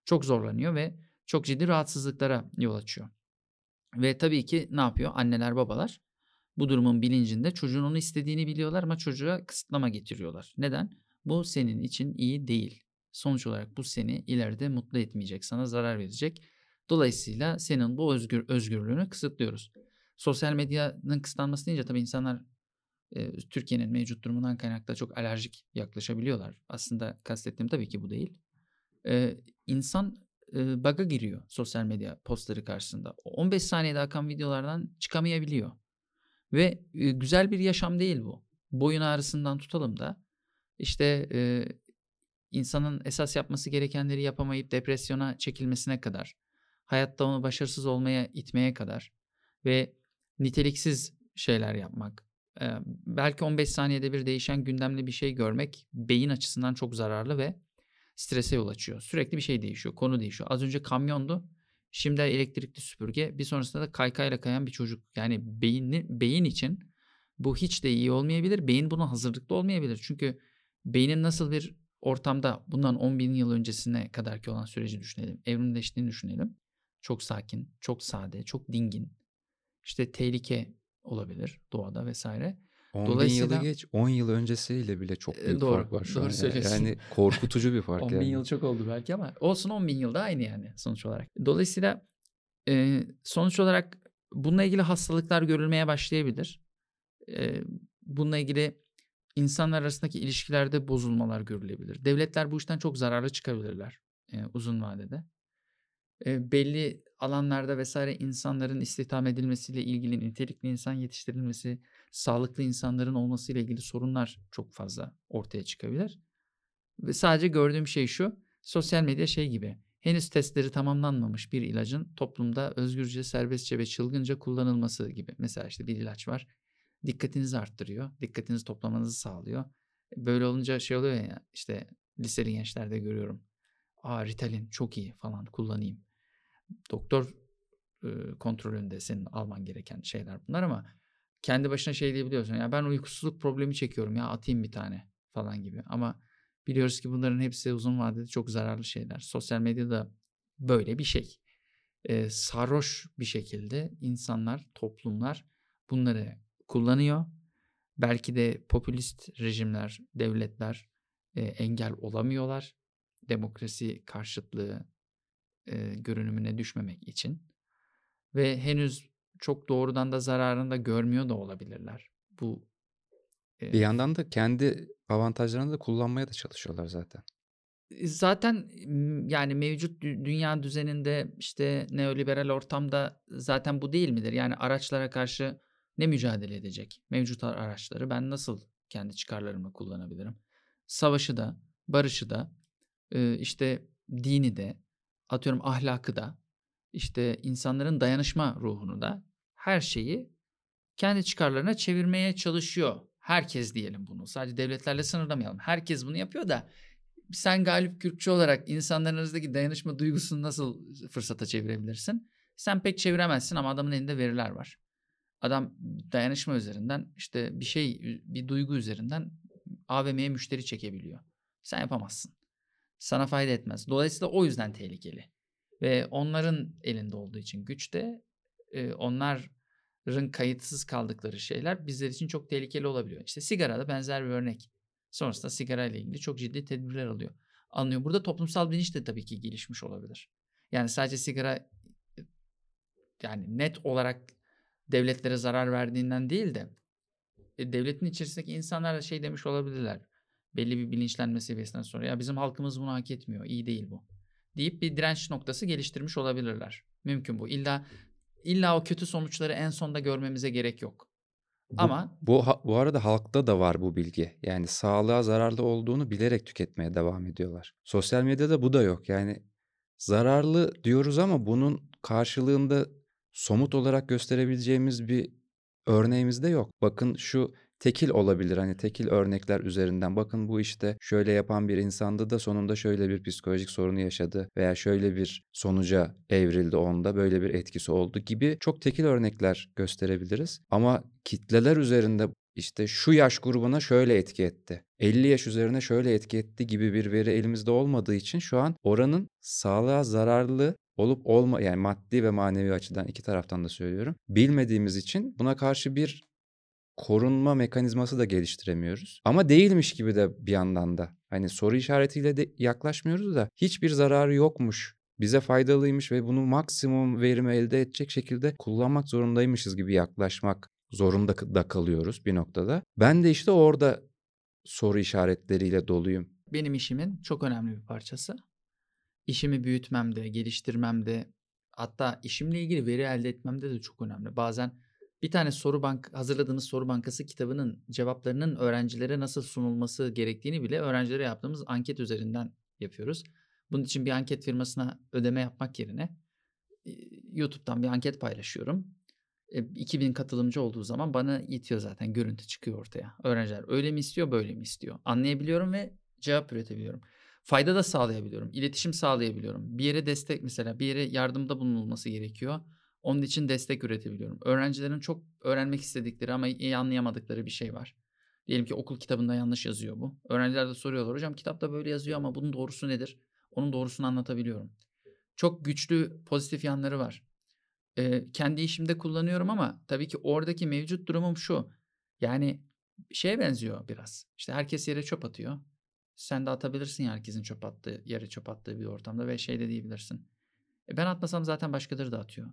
çok zorlanıyor ve çok ciddi rahatsızlıklara yol açıyor. Ve tabii ki ne yapıyor? Anneler, babalar bu durumun bilincinde çocuğun onu istediğini biliyorlar ama çocuğa kısıtlama getiriyorlar. Neden? Bu senin için iyi değil. Sonuç olarak bu seni ileride mutlu etmeyecek, sana zarar verecek. Dolayısıyla senin bu özgür özgürlüğünü kısıtlıyoruz. Sosyal medyanın kısıtlanması deyince tabii insanlar e, Türkiye'nin mevcut durumundan kaynaklı çok alerjik yaklaşabiliyorlar. Aslında kastettiğim tabii ki bu değil. E, insan e, bug'a giriyor sosyal medya postları karşısında. 15 saniyede akan videolardan çıkamayabiliyor. Ve e, güzel bir yaşam değil bu. Boyun ağrısından tutalım da işte e, insanın esas yapması gerekenleri yapamayıp depresyona çekilmesine kadar, hayatta onu başarısız olmaya itmeye kadar ve niteliksiz şeyler yapmak, e, belki 15 saniyede bir değişen gündemli bir şey görmek beyin açısından çok zararlı ve strese yol açıyor. Sürekli bir şey değişiyor, konu değişiyor. Az önce kamyondu, şimdi elektrikli süpürge, bir sonrasında da kaykayla kayan bir çocuk. Yani beyni, beyin için bu hiç de iyi olmayabilir. Beyin buna hazırlıklı olmayabilir. Çünkü beynin nasıl bir ortamda bundan 10 bin yıl öncesine kadarki olan süreci düşünelim. Evrimleştiğini düşünelim. Çok sakin, çok sade, çok dingin. İşte tehlike olabilir doğada vesaire. 10 Dolayısıyla, bin yılı geç 10 yıl öncesiyle bile çok büyük doğru, fark var şu doğru an. Söylüyorsun. Yani korkutucu bir <laughs> fark 10 yani. bin yıl çok oldu belki ama olsun 10 bin yıl da aynı yani sonuç olarak. Dolayısıyla e, sonuç olarak bununla ilgili hastalıklar görülmeye başlayabilir. E, bununla ilgili insanlar arasındaki ilişkilerde bozulmalar görülebilir. Devletler bu işten çok zararlı çıkabilirler e, uzun vadede. E, belli alanlarda vesaire insanların istihdam edilmesiyle ilgili nitelikli insan yetiştirilmesi, sağlıklı insanların olmasıyla ilgili sorunlar çok fazla ortaya çıkabilir. Ve sadece gördüğüm şey şu, sosyal medya şey gibi, henüz testleri tamamlanmamış bir ilacın toplumda özgürce, serbestçe ve çılgınca kullanılması gibi. Mesela işte bir ilaç var, dikkatinizi arttırıyor, dikkatinizi toplamanızı sağlıyor. Böyle olunca şey oluyor ya, işte liseli gençlerde görüyorum. Aa Ritalin çok iyi falan kullanayım. Doktor e, kontrolünde senin alman gereken şeyler bunlar ama kendi başına şey diyebiliyorsun. Ya ben uykusuzluk problemi çekiyorum ya atayım bir tane falan gibi. Ama biliyoruz ki bunların hepsi uzun vadede çok zararlı şeyler. Sosyal medyada böyle bir şey. Ee, sarhoş bir şekilde insanlar, toplumlar bunları kullanıyor. Belki de popülist rejimler, devletler e, engel olamıyorlar. Demokrasi karşıtlığı e, görünümüne düşmemek için. Ve henüz çok doğrudan da zararını da görmüyor da olabilirler. Bu e, bir yandan da kendi avantajlarını da kullanmaya da çalışıyorlar zaten. Zaten yani mevcut dünya düzeninde işte neoliberal ortamda zaten bu değil midir? Yani araçlara karşı ne mücadele edecek? Mevcut araçları ben nasıl kendi çıkarlarımı kullanabilirim? Savaşı da, barışı da, işte dini de, atıyorum ahlakı da, işte insanların dayanışma ruhunu da her şeyi kendi çıkarlarına çevirmeye çalışıyor. Herkes diyelim bunu. Sadece devletlerle sınırlamayalım. Herkes bunu yapıyor da sen Galip Kürkçü olarak insanların arasındaki dayanışma duygusunu nasıl fırsata çevirebilirsin? Sen pek çeviremezsin ama adamın elinde veriler var. Adam dayanışma üzerinden işte bir şey bir duygu üzerinden AVM'ye müşteri çekebiliyor. Sen yapamazsın. Sana fayda etmez. Dolayısıyla o yüzden tehlikeli. Ve onların elinde olduğu için güç de e, onların kayıtsız kaldıkları şeyler bizler için çok tehlikeli olabiliyor. İşte sigara da benzer bir örnek. Sonrasında sigara ile ilgili çok ciddi tedbirler alıyor. Anlıyor. Burada toplumsal bilinç de tabii ki gelişmiş olabilir. Yani sadece sigara yani net olarak devletlere zarar verdiğinden değil de e, devletin içerisindeki insanlar da şey demiş olabilirler. Belli bir bilinçlenme seviyesinden sonra ya bizim halkımız bunu hak etmiyor. iyi değil bu. Deyip bir direnç noktası geliştirmiş olabilirler. Mümkün bu. İlla illa o kötü sonuçları en sonda görmemize gerek yok. Bu, Ama bu, bu arada halkta da var bu bilgi. Yani sağlığa zararlı olduğunu bilerek tüketmeye devam ediyorlar. Sosyal medyada bu da yok. Yani zararlı diyoruz ama bunun karşılığında somut olarak gösterebileceğimiz bir örneğimiz de yok. Bakın şu tekil olabilir. Hani tekil örnekler üzerinden bakın bu işte şöyle yapan bir insandı da sonunda şöyle bir psikolojik sorunu yaşadı veya şöyle bir sonuca evrildi onda böyle bir etkisi oldu gibi çok tekil örnekler gösterebiliriz. Ama kitleler üzerinde işte şu yaş grubuna şöyle etki etti. 50 yaş üzerine şöyle etki etti gibi bir veri elimizde olmadığı için şu an oranın sağlığa zararlı olup olma yani maddi ve manevi açıdan iki taraftan da söylüyorum. Bilmediğimiz için buna karşı bir korunma mekanizması da geliştiremiyoruz. Ama değilmiş gibi de bir yandan da. Hani soru işaretiyle de yaklaşmıyoruz da hiçbir zararı yokmuş. Bize faydalıymış ve bunu maksimum verimi elde edecek şekilde kullanmak zorundaymışız gibi yaklaşmak zorunda da kalıyoruz bir noktada. Ben de işte orada soru işaretleriyle doluyum. benim işimin çok önemli bir parçası. İşimi büyütmemde, geliştirmemde, hatta işimle ilgili veri elde etmemde de çok önemli. Bazen bir tane soru bank hazırladığınız soru bankası kitabının cevaplarının öğrencilere nasıl sunulması gerektiğini bile öğrencilere yaptığımız anket üzerinden yapıyoruz. Bunun için bir anket firmasına ödeme yapmak yerine e, YouTube'dan bir anket paylaşıyorum. E, 2000 katılımcı olduğu zaman bana yetiyor zaten görüntü çıkıyor ortaya. Öğrenciler öyle mi istiyor böyle mi istiyor anlayabiliyorum ve cevap üretebiliyorum. Fayda da sağlayabiliyorum. iletişim sağlayabiliyorum. Bir yere destek mesela bir yere yardımda bulunulması gerekiyor. Onun için destek üretebiliyorum. Öğrencilerin çok öğrenmek istedikleri ama iyi anlayamadıkları bir şey var. Diyelim ki okul kitabında yanlış yazıyor bu. Öğrenciler de soruyorlar hocam kitapta böyle yazıyor ama bunun doğrusu nedir? Onun doğrusunu anlatabiliyorum. Çok güçlü pozitif yanları var. Ee, kendi işimde kullanıyorum ama tabii ki oradaki mevcut durumum şu. Yani şeye benziyor biraz. İşte herkes yere çöp atıyor. Sen de atabilirsin ya herkesin çöp attığı, yere çöp attığı bir ortamda ve şey de diyebilirsin. E ben atmasam zaten başkaları da atıyor.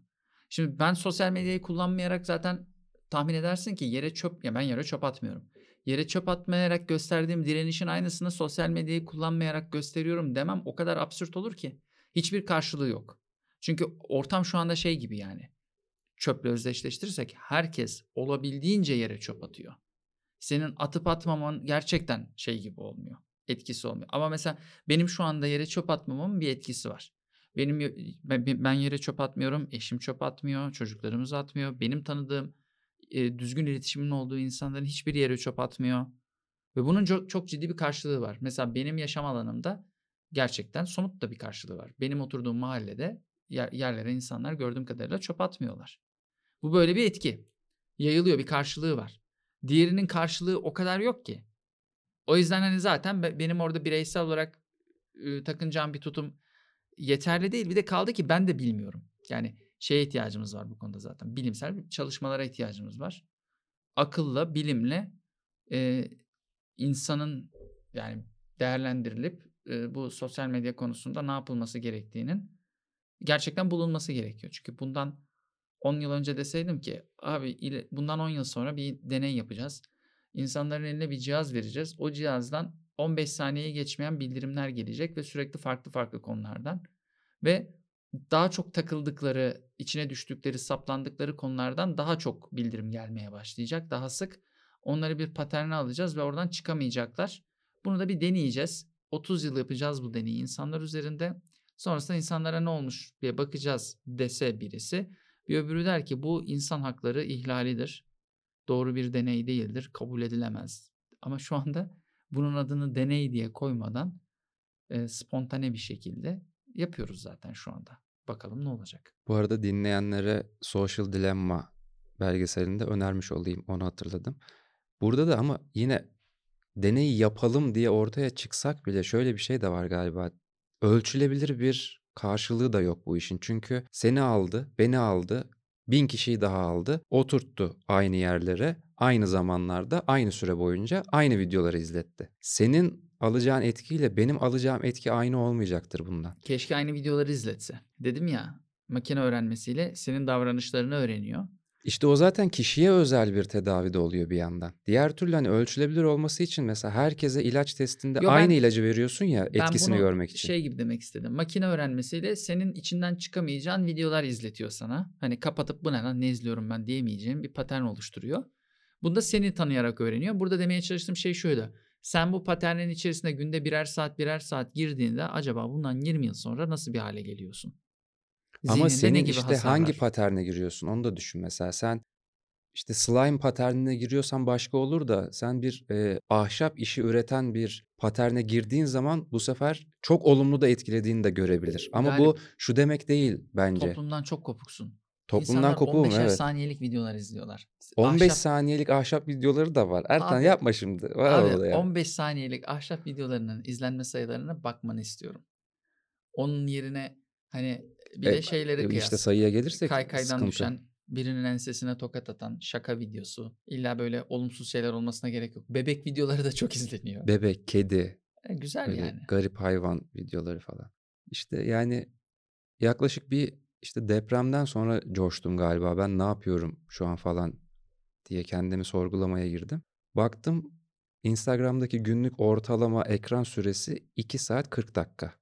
Şimdi ben sosyal medyayı kullanmayarak zaten tahmin edersin ki yere çöp ya ben yere çöp atmıyorum. Yere çöp atmayarak gösterdiğim direnişin aynısını sosyal medyayı kullanmayarak gösteriyorum demem o kadar absürt olur ki. Hiçbir karşılığı yok. Çünkü ortam şu anda şey gibi yani. Çöple özdeşleştirirsek herkes olabildiğince yere çöp atıyor. Senin atıp atmaman gerçekten şey gibi olmuyor. Etkisi olmuyor. Ama mesela benim şu anda yere çöp atmamamın bir etkisi var. Benim ben, yere çöp atmıyorum, eşim çöp atmıyor, çocuklarımız atmıyor. Benim tanıdığım e, düzgün iletişimin olduğu insanların hiçbir yere çöp atmıyor. Ve bunun çok, çok ciddi bir karşılığı var. Mesela benim yaşam alanımda gerçekten somut da bir karşılığı var. Benim oturduğum mahallede yer, yerlere insanlar gördüğüm kadarıyla çöp atmıyorlar. Bu böyle bir etki. Yayılıyor bir karşılığı var. Diğerinin karşılığı o kadar yok ki. O yüzden hani zaten benim orada bireysel olarak e, takınacağım bir tutum yeterli değil. Bir de kaldı ki ben de bilmiyorum. Yani şeye ihtiyacımız var bu konuda zaten. Bilimsel çalışmalara ihtiyacımız var. Akılla, bilimle e, insanın yani değerlendirilip e, bu sosyal medya konusunda ne yapılması gerektiğinin gerçekten bulunması gerekiyor. Çünkü bundan 10 yıl önce deseydim ki abi bundan 10 yıl sonra bir deney yapacağız. İnsanların eline bir cihaz vereceğiz. O cihazdan 15 saniyeyi geçmeyen bildirimler gelecek ve sürekli farklı farklı konulardan ve daha çok takıldıkları, içine düştükleri, saplandıkları konulardan daha çok bildirim gelmeye başlayacak. Daha sık onları bir paterne alacağız ve oradan çıkamayacaklar. Bunu da bir deneyeceğiz. 30 yıl yapacağız bu deneyi insanlar üzerinde. Sonrasında insanlara ne olmuş diye bakacağız dese birisi. Bir öbürü der ki bu insan hakları ihlalidir. Doğru bir deney değildir, kabul edilemez. Ama şu anda bunun adını deney diye koymadan e, spontane bir şekilde yapıyoruz zaten şu anda. Bakalım ne olacak. Bu arada dinleyenlere Social Dilemma belgeselinde önermiş olayım, onu hatırladım. Burada da ama yine deneyi yapalım diye ortaya çıksak bile şöyle bir şey de var galiba. Ölçülebilir bir karşılığı da yok bu işin. Çünkü seni aldı, beni aldı, bin kişiyi daha aldı, oturttu aynı yerlere, aynı zamanlarda, aynı süre boyunca aynı videoları izletti. Senin alacağın etkiyle benim alacağım etki aynı olmayacaktır bundan. Keşke aynı videoları izletse. Dedim ya makine öğrenmesiyle senin davranışlarını öğreniyor. İşte o zaten kişiye özel bir tedavi de oluyor bir yandan. Diğer türlü hani ölçülebilir olması için mesela herkese ilaç testinde Yo, aynı ben- ilacı veriyorsun ya etkisini görmek için. şey gibi demek istedim. Makine öğrenmesiyle senin içinden çıkamayacağın videolar izletiyor sana. Hani kapatıp bu ne lan ne izliyorum ben diyemeyeceğin bir patern oluşturuyor. Bunda seni tanıyarak öğreniyor. Burada demeye çalıştığım şey şuydu. Sen bu paternin içerisinde günde birer saat birer saat girdiğinde acaba bundan 20 yıl sonra nasıl bir hale geliyorsun? Ama Zihninde senin ne gibi işte hangi paterne giriyorsun onu da düşün mesela. Sen işte slime paternine giriyorsan başka olur da sen bir e, ahşap işi üreten bir paterne girdiğin zaman bu sefer çok olumlu da etkilediğini de görebilir. Ama Yani bu şu demek değil bence. toplumdan çok kopuksun. Toplumdan İnsanlar kopuğum 15'er evet. saniyelik videolar izliyorlar. 15 Ahşap saniyelik ahşap videoları da var. Ertan Abi- yapma şimdi. Var Abi orada ya. 15 saniyelik ahşap videolarının izlenme sayılarına bakmanı istiyorum. Onun yerine hani bir E, de şeyleri e, kıyas. işte sayıya gelirsek Kaykaydan sıkıntı. düşen birinin ensesine tokat atan şaka videosu. İlla böyle olumsuz şeyler olmasına gerek yok. Bebek videoları da çok <laughs> izleniyor. Bebek, kedi, E, güzel böyle yani. garip hayvan videoları falan. İşte yani yaklaşık bir işte depremden sonra coştum galiba. Ben ne yapıyorum şu an falan diye kendimi sorgulamaya girdim. Baktım Instagram'daki günlük ortalama ekran süresi 2 saat 40 dakika.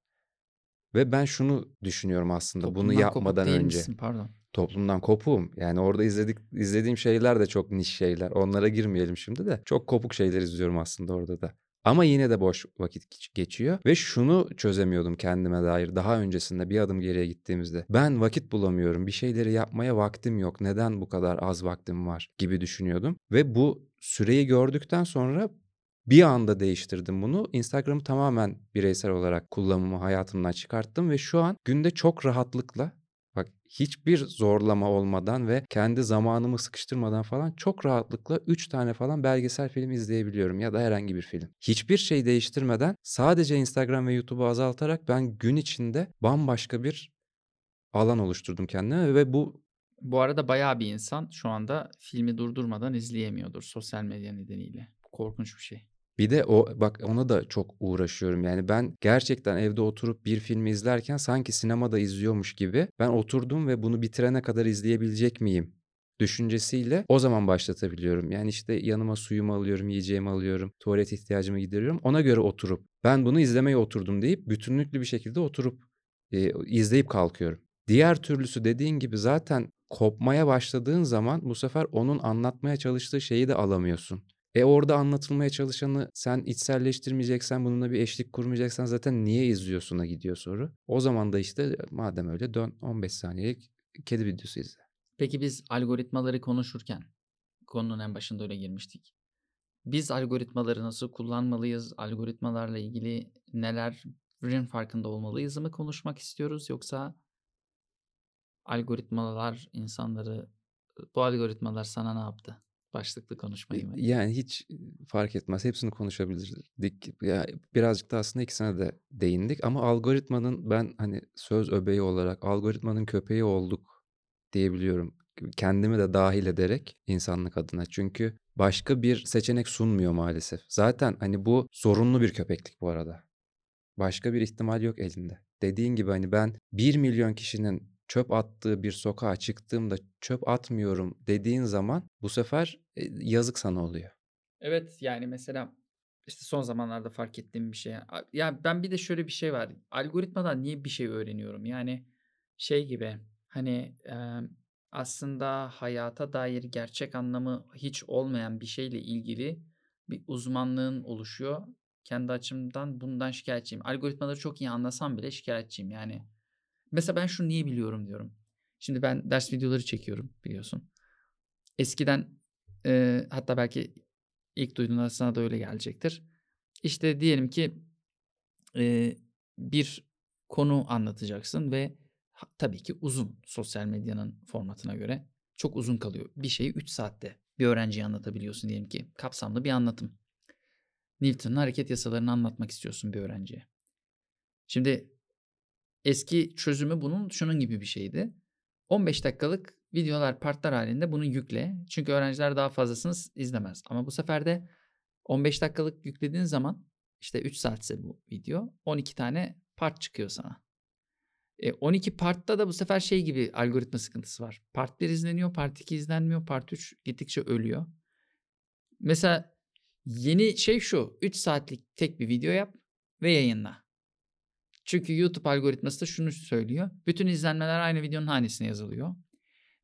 Ve ben şunu düşünüyorum aslında bunu Toplumdan kopuk yapmadan değil önce. misin? Pardon. Toplumdan kopuğum. Yani orada izledik izlediğim şeyler de çok niş şeyler. Onlara girmeyelim şimdi de. Çok kopuk şeyler izliyorum aslında orada da. Ama yine de boş vakit geç- geçiyor ve şunu çözemiyordum kendime dair daha öncesinde bir adım geriye gittiğimizde. Ben vakit bulamıyorum. Bir şeyleri yapmaya vaktim yok. Neden bu kadar az vaktim var gibi düşünüyordum ve bu süreyi gördükten sonra bir anda değiştirdim bunu. Instagram'ı tamamen bireysel olarak kullanımı hayatımdan çıkarttım ve şu an günde çok rahatlıkla Bak hiçbir zorlama olmadan ve kendi zamanımı sıkıştırmadan falan çok rahatlıkla 3 tane falan belgesel film izleyebiliyorum ya da herhangi bir film. Hiçbir şey değiştirmeden sadece Instagram ve YouTube'u azaltarak ben gün içinde bambaşka bir alan oluşturdum kendime ve bu Bu arada bayağı bir insan şu anda filmi durdurmadan izleyemiyordur sosyal medya nedeniyle. Korkunç bir şey. Bir de o bak ona da çok uğraşıyorum. Yani ben gerçekten evde oturup bir filmi izlerken sanki sinemada izliyormuş gibi ben oturdum ve bunu bitirene kadar izleyebilecek miyim? düşüncesiyle o zaman başlatabiliyorum. Yani işte yanıma suyumu alıyorum, yiyeceğimi alıyorum, tuvalet ihtiyacımı gideriyorum. Ona göre oturup ben bunu izlemeye oturdum deyip bütünlüklü bir şekilde oturup e, izleyip kalkıyorum. Diğer türlüsü dediğin gibi zaten kopmaya başladığın zaman bu sefer onun anlatmaya çalıştığı şeyi de alamıyorsun. E orada anlatılmaya çalışanı sen içselleştirmeyeceksen, bununla bir eşlik kurmayacaksan zaten niye izliyorsun'a gidiyor soru. O zaman da işte madem öyle dön 15 saniyelik kedi videosu izle. Peki biz algoritmaları konuşurken konunun en başında öyle girmiştik. Biz algoritmaları nasıl kullanmalıyız? Algoritmalarla ilgili nelerin farkında olmalıyız mı konuşmak istiyoruz yoksa algoritmalar insanları bu algoritmalar sana ne yaptı? Başlıklı konuşmayı mı? Yani hiç fark etmez. Hepsini konuşabilirdik. Ya birazcık da aslında ikisine de değindik ama algoritmanın ben hani söz öbeği olarak algoritmanın köpeği olduk diyebiliyorum. Kendimi de dahil ederek insanlık adına. Çünkü başka bir seçenek sunmuyor maalesef. Zaten hani bu zorunlu bir köpeklik bu arada. Başka bir ihtimal yok elinde. Dediğin gibi hani ben 1 milyon kişinin çöp attığı bir sokağa çıktığımda çöp atmıyorum dediğin zaman bu sefer e, yazık sana oluyor. Evet yani mesela işte son zamanlarda fark ettiğim bir şey. Ya ben bir de şöyle bir şey var. Algoritmadan niye bir şey öğreniyorum? Yani şey gibi hani aslında hayata dair gerçek anlamı hiç olmayan bir şeyle ilgili bir uzmanlığın oluşuyor. Kendi açımdan bundan şikayetçiyim. Algoritmaları çok iyi anlasam bile şikayetçiyim. Yani mesela ben şunu niye biliyorum diyorum. Şimdi ben ders videoları çekiyorum biliyorsun. Eskiden e, hatta belki ilk duyduğunda sana da öyle gelecektir. İşte diyelim ki e, bir konu anlatacaksın ve tabii ki uzun sosyal medyanın formatına göre çok uzun kalıyor. Bir şeyi 3 saatte bir öğrenciye anlatabiliyorsun diyelim ki. Kapsamlı bir anlatım. Newton'un hareket yasalarını anlatmak istiyorsun bir öğrenciye. Şimdi eski çözümü bunun şunun gibi bir şeydi. 15 dakikalık videolar partlar halinde bunu yükle. Çünkü öğrenciler daha fazlasını izlemez. Ama bu sefer de 15 dakikalık yüklediğin zaman işte 3 saatse bu video 12 tane part çıkıyor sana. E, 12 partta da bu sefer şey gibi algoritma sıkıntısı var. Part 1 izleniyor, part 2 izlenmiyor, part 3 gittikçe ölüyor. Mesela yeni şey şu. 3 saatlik tek bir video yap ve yayınla. Çünkü YouTube algoritması da şunu söylüyor. Bütün izlenmeler aynı videonun hanesine yazılıyor.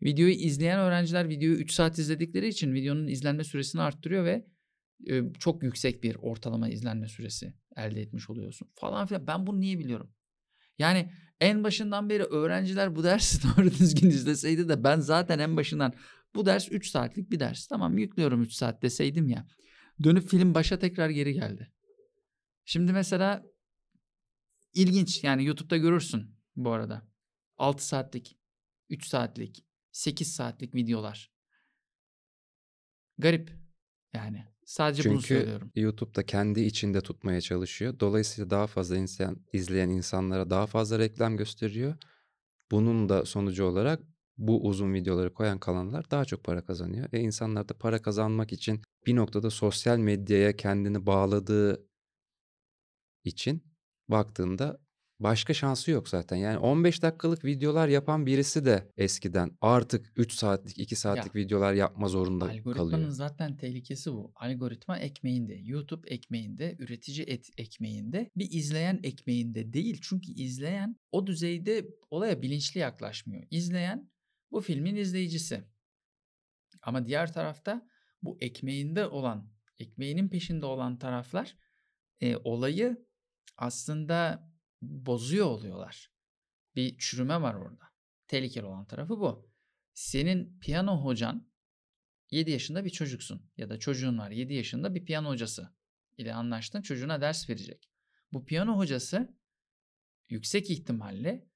Videoyu izleyen öğrenciler videoyu 3 saat izledikleri için videonun izlenme süresini arttırıyor ve e, çok yüksek bir ortalama izlenme süresi elde etmiş oluyorsun falan filan. Ben bunu niye biliyorum? Yani en başından beri öğrenciler bu dersi <laughs> doğru düzgün izleseydi de ben zaten en başından bu ders 3 saatlik bir ders. Tamam yüklüyorum 3 saat deseydim ya. Dönüp film başa tekrar geri geldi. Şimdi mesela ilginç yani YouTube'da görürsün bu arada. 6 saatlik, 3 saatlik, 8 saatlik videolar. Garip yani. Sadece bunu Çünkü söylüyorum. YouTube'da kendi içinde tutmaya çalışıyor. Dolayısıyla daha fazla insan, izleyen insanlara daha fazla reklam gösteriyor. Bunun da sonucu olarak bu uzun videoları koyan kanallar daha çok para kazanıyor. E insanlar da para kazanmak için bir noktada sosyal medyaya kendini bağladığı için baktığında başka şansı yok zaten. Yani 15 dakikalık videolar yapan birisi de eskiden artık 3 saatlik, 2 Ya saatlik videolar yapma zorunda algoritmanın kalıyor. zaten tehlikesi bu. Algoritma ekmeğinde, YouTube ekmeğinde, üretici et ekmeğinde, bir izleyen ekmeğinde değil. Çünkü izleyen o düzeyde olaya bilinçli yaklaşmıyor. İzleyen bu filmin izleyicisi. Ama diğer tarafta bu ekmeğinde olan, ekmeğinin peşinde olan taraflar e, olayı aslında bozuyor oluyorlar. Bir çürüme var orada. Tehlikeli olan tarafı bu. Senin piyano hocan 7 yaşında bir çocuksun ya da çocuğun var 7 yaşında bir piyano hocası ile anlaştın çocuğuna ders verecek. Bu piyano hocası yüksek ihtimalle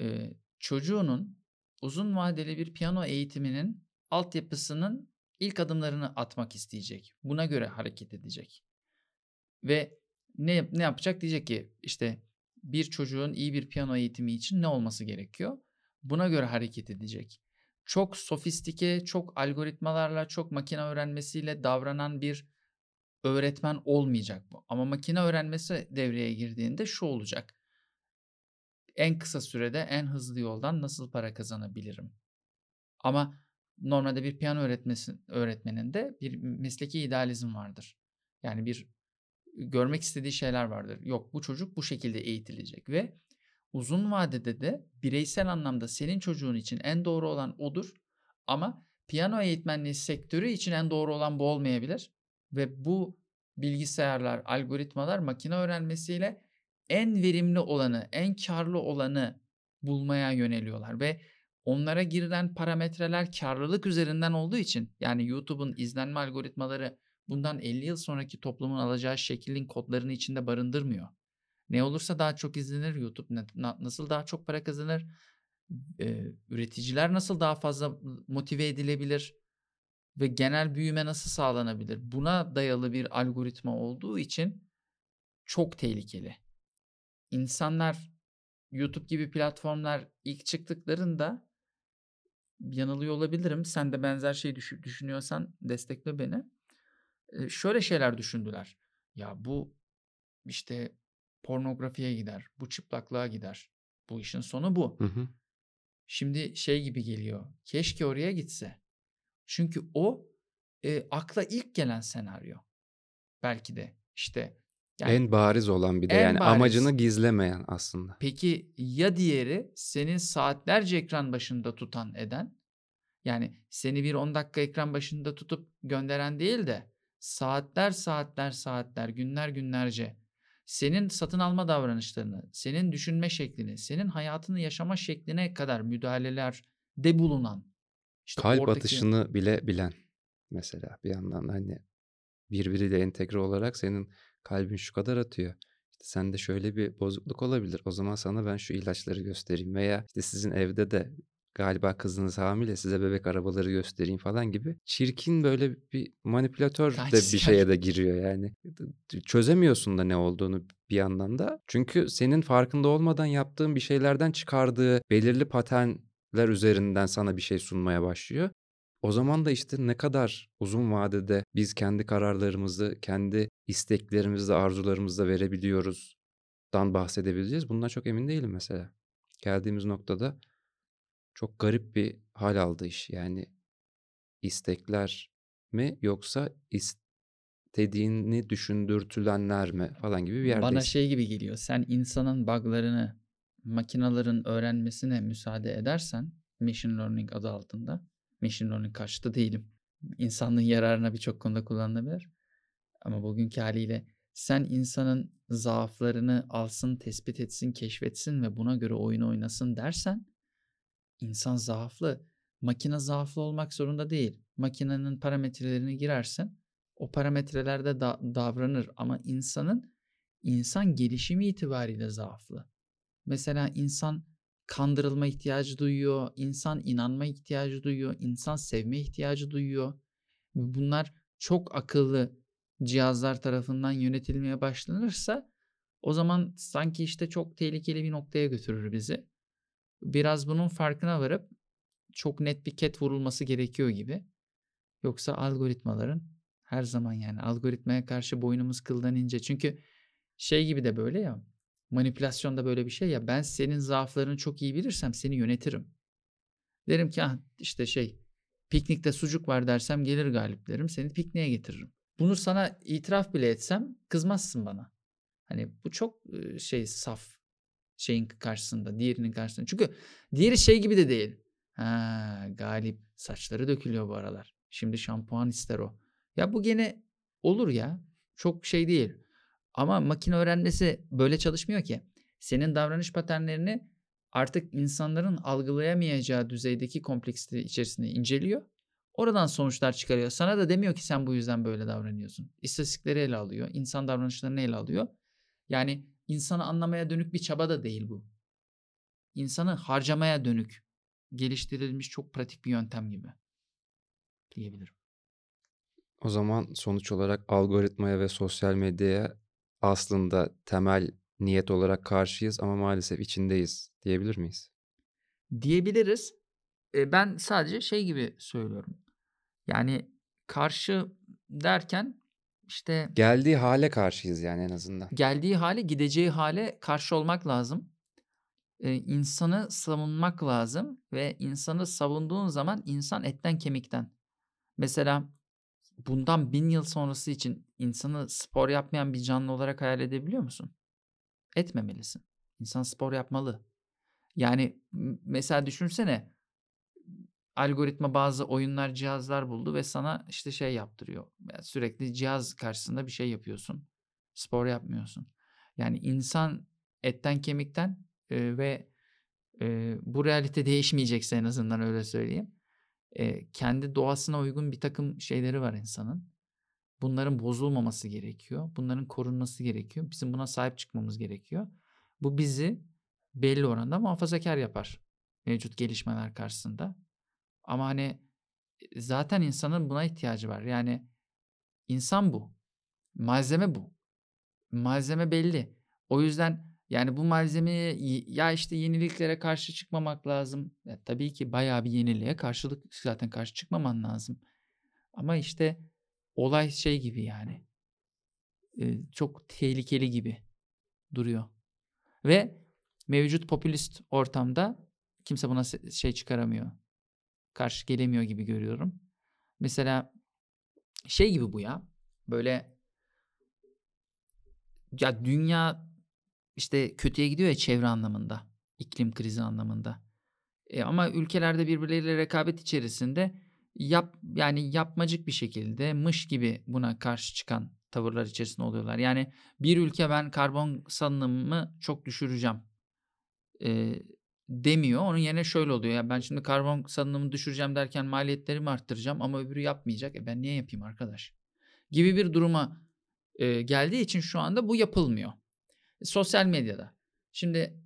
e, çocuğunun uzun vadeli bir piyano eğitiminin altyapısının ilk adımlarını atmak isteyecek. Buna göre hareket edecek. Ve ne ne yapacak? Diyecek ki işte bir çocuğun iyi bir piyano eğitimi için ne olması gerekiyor? Buna göre hareket edecek. Çok sofistike, çok algoritmalarla, çok makine öğrenmesiyle davranan bir öğretmen olmayacak bu. Ama makine öğrenmesi devreye girdiğinde şu olacak. En kısa sürede en hızlı yoldan nasıl para kazanabilirim? Ama normalde bir piyano öğretmesi, öğretmeninde bir mesleki idealizm vardır. Yani bir görmek istediği şeyler vardır. Yok bu çocuk bu şekilde eğitilecek ve uzun vadede de bireysel anlamda senin çocuğun için en doğru olan odur. Ama piyano eğitmenliği sektörü için en doğru olan bu olmayabilir. Ve bu bilgisayarlar, algoritmalar makine öğrenmesiyle en verimli olanı, en karlı olanı bulmaya yöneliyorlar ve onlara girilen parametreler karlılık üzerinden olduğu için yani YouTube'un izlenme algoritmaları bundan 50 yıl sonraki toplumun alacağı şeklin kodlarını içinde barındırmıyor. Ne olursa daha çok izlenir YouTube, nasıl daha çok para kazanır, üreticiler nasıl daha fazla motive edilebilir ve genel büyüme nasıl sağlanabilir? Buna dayalı bir algoritma olduğu için çok tehlikeli. İnsanlar YouTube gibi platformlar ilk çıktıklarında yanılıyor olabilirim. Sen de benzer şey düşünüyorsan destekle beni şöyle şeyler düşündüler. Ya bu işte pornografiye gider, bu çıplaklığa gider. Bu işin sonu bu. Hı hı. Şimdi şey gibi geliyor. Keşke oraya gitse. Çünkü o e, akla ilk gelen senaryo. Belki de işte yani en bariz olan bir de yani bariz. amacını gizlemeyen aslında. Peki ya diğeri senin saatlerce ekran başında tutan eden? Yani seni bir 10 dakika ekran başında tutup gönderen değil de saatler saatler saatler günler günlerce senin satın alma davranışlarını, senin düşünme şeklini, senin hayatını yaşama şekline kadar müdahaleler de bulunan işte kalp oradaki... atışını bile bilen mesela bir yandan hani birbiriyle entegre olarak senin kalbin şu kadar atıyor. İşte sende şöyle bir bozukluk olabilir. O zaman sana ben şu ilaçları göstereyim veya işte sizin evde de galiba kızınız hamile size bebek arabaları göstereyim falan gibi çirkin böyle bir manipülatör de bir şeye de giriyor yani. Çözemiyorsun da ne olduğunu bir yandan da. Çünkü senin farkında olmadan yaptığın bir şeylerden çıkardığı belirli paternler üzerinden sana bir şey sunmaya başlıyor. O zaman da işte ne kadar uzun vadede biz kendi kararlarımızı, kendi isteklerimizi, arzularımızı da verebiliyoruz dan bahsedebileceğiz. Bundan çok emin değilim mesela. Geldiğimiz noktada çok garip bir hal aldı iş. Yani istekler mi yoksa istediğini düşündürtülenler mi falan gibi bir Bana yerdeyiz. şey gibi geliyor. Sen insanın bug'larını makinelerin öğrenmesine müsaade edersen machine learning adı altında machine learning karşıtı değilim. İnsanlığın yararına birçok konuda kullanılabilir. Ama bugünkü haliyle sen insanın zaaflarını alsın, tespit etsin, keşfetsin ve buna göre oyun oynasın dersen insan zaaflı. Makine zaaflı olmak zorunda değil. Makinenin parametrelerini girersin. O parametrelerde da- davranır ama insanın insan gelişimi itibariyle zaaflı. Mesela insan kandırılma ihtiyacı duyuyor, insan inanma ihtiyacı duyuyor, insan sevme ihtiyacı duyuyor. Bunlar çok akıllı cihazlar tarafından yönetilmeye başlanırsa o zaman sanki işte çok tehlikeli bir noktaya götürür bizi. Biraz bunun farkına varıp çok net bir ket vurulması gerekiyor gibi. Yoksa algoritmaların her zaman yani algoritmaya karşı boynumuz kıldan ince. Çünkü şey gibi de böyle ya manipülasyonda böyle bir şey ya ben senin zaaflarını çok iyi bilirsem seni yönetirim. Derim ki ah işte şey piknikte sucuk var dersem gelir galip derim seni pikniğe getiririm. Bunu sana itiraf bile etsem kızmazsın bana. Hani bu çok şey saf şeyin karşısında, diğerinin karşısında. Çünkü diğeri şey gibi de değil. Ha, galip saçları dökülüyor bu aralar. Şimdi şampuan ister o. Ya bu gene olur ya. Çok şey değil. Ama makine öğrenmesi böyle çalışmıyor ki. Senin davranış paternlerini artık insanların algılayamayacağı düzeydeki kompleksite içerisinde inceliyor. Oradan sonuçlar çıkarıyor. Sana da demiyor ki sen bu yüzden böyle davranıyorsun. İstatistikleri ele alıyor. insan davranışlarını ele alıyor. Yani insanı anlamaya dönük bir çaba da değil bu. İnsanı harcamaya dönük geliştirilmiş çok pratik bir yöntem gibi diyebilirim. O zaman sonuç olarak algoritmaya ve sosyal medyaya aslında temel niyet olarak karşıyız ama maalesef içindeyiz diyebilir miyiz? Diyebiliriz. E, ben sadece şey gibi söylüyorum. Yani karşı derken işte Geldiği hale karşıyız yani en azından. geldiği hale gideceği hale karşı olmak lazım. Ee, insanı savunmak lazım ve insanı savunduğun zaman insan etten kemikten. Mesela bundan bin yıl sonrası için insanı spor yapmayan bir canlı olarak hayal edebiliyor musun? Etmemelisin. İnsan spor yapmalı. Yani mesela düşünsene algoritma bazı oyunlar, cihazlar buldu ve sana işte şey yaptırıyor. Sürekli cihaz karşısında bir şey yapıyorsun. Spor yapmıyorsun. Yani insan etten kemikten e, ve e, bu realite değişmeyecekse en azından öyle söyleyeyim. E, kendi doğasına uygun bir takım şeyleri var insanın. Bunların bozulmaması gerekiyor. Bunların korunması gerekiyor. Bizim buna sahip çıkmamız gerekiyor. Bu bizi belli oranda muhafazakar yapar mevcut gelişmeler karşısında. Ama hani e, zaten insanın buna ihtiyacı var. Yani insan bu. Malzeme bu. Malzeme belli. O yüzden yani bu malzemeye y- ya işte yeniliklere karşı çıkmamak lazım. Ya tabii ki bayağı bir yeniliğe karşılık zaten karşı çıkmaman lazım. Ama işte olay şey gibi yani. e, çok tehlikeli gibi duruyor. Ve mevcut popülist ortamda kimse buna şey çıkaramıyor. Karşı gelemiyor gibi görüyorum. Mesela şey gibi bu ya. Böyle ya dünya işte kötüye gidiyor ya çevre anlamında, iklim krizi anlamında. E, ama ülkelerde birbirleriyle rekabet içerisinde yap yani yapmacık bir şekilde mış gibi buna karşı çıkan tavırlar içerisinde oluyorlar. Yani bir ülke ben karbon salınımımı çok düşüreceğim e, demiyor. Onun yerine şöyle oluyor. Ya ben şimdi karbon salınımını düşüreceğim derken maliyetlerimi arttıracağım ama öbürü yapmayacak. E ben niye yapayım arkadaş? Gibi bir duruma e, geldiği için şu anda bu yapılmıyor. Sosyal medyada. Şimdi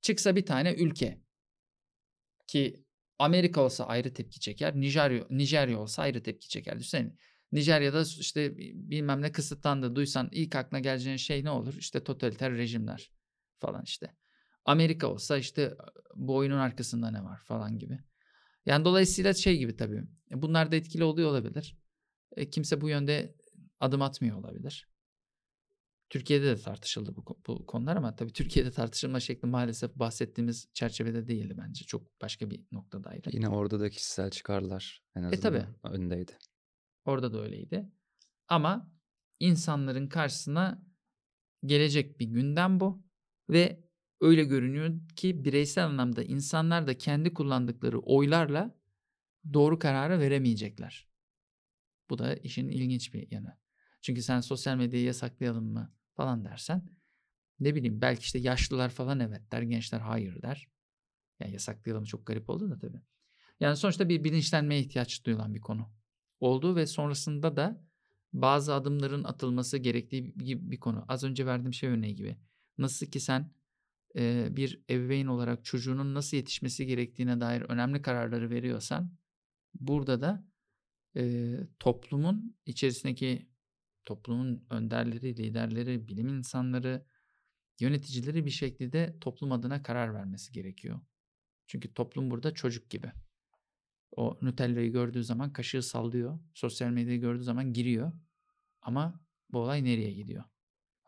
çıksa bir tane ülke Ki Amerika olsa ayrı tepki çeker. Nijerya, Nijerya olsa ayrı tepki çeker. Düşünsene. Nijerya'da işte bilmem ne kısıtlandı duysan ilk aklına geleceğin şey ne olur? İşte totaliter rejimler falan işte. Amerika olsa işte bu oyunun arkasında ne var falan gibi. Yani dolayısıyla şey gibi tabii. Bunlar da etkili oluyor olabilir. E, kimse bu yönde adım atmıyor olabilir. Türkiye'de de tartışıldı bu, bu konular ama tabii Türkiye'de tartışılma şekli maalesef bahsettiğimiz çerçevede değildi bence. Çok başka bir noktadaydı. Yine orada da kişisel çıkarlar en azından E tabii. öndeydi. Orada da öyleydi. Ama insanların karşısına gelecek bir gündem bu ve öyle görünüyor ki bireysel anlamda insanlar da kendi kullandıkları oylarla doğru kararı veremeyecekler. Bu da işin ilginç bir yanı. Çünkü sen sosyal medyayı yasaklayalım mı falan dersen ne bileyim belki işte yaşlılar falan evet der, gençler hayır der. Yani yasaklayalım çok garip oldu da tabii. Yani sonuçta bir bilinçlenmeye ihtiyaç duyulan bir konu oldu ve sonrasında da bazı adımların atılması gerektiği gibi bir konu. Az önce verdiğim şey örneği gibi. Nasıl ki sen bir ebeveyn olarak çocuğunun nasıl yetişmesi gerektiğine dair önemli kararları veriyorsan burada da e, toplumun içerisindeki toplumun önderleri, liderleri, bilim insanları, yöneticileri bir şekilde toplum adına karar vermesi gerekiyor. Çünkü toplum burada çocuk gibi. O Nutella'yı gördüğü zaman kaşığı sallıyor. Sosyal medyayı gördüğü zaman giriyor. Ama bu olay nereye gidiyor?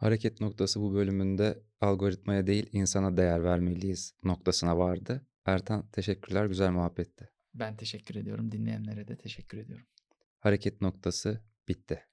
Hareket noktası bu bölümünde algoritmaya değil insana değer vermeliyiz noktasına vardı. Ertan teşekkürler güzel muhabbetti. Ben teşekkür ediyorum. Dinleyenlere de teşekkür ediyorum. Hareket noktası bitti.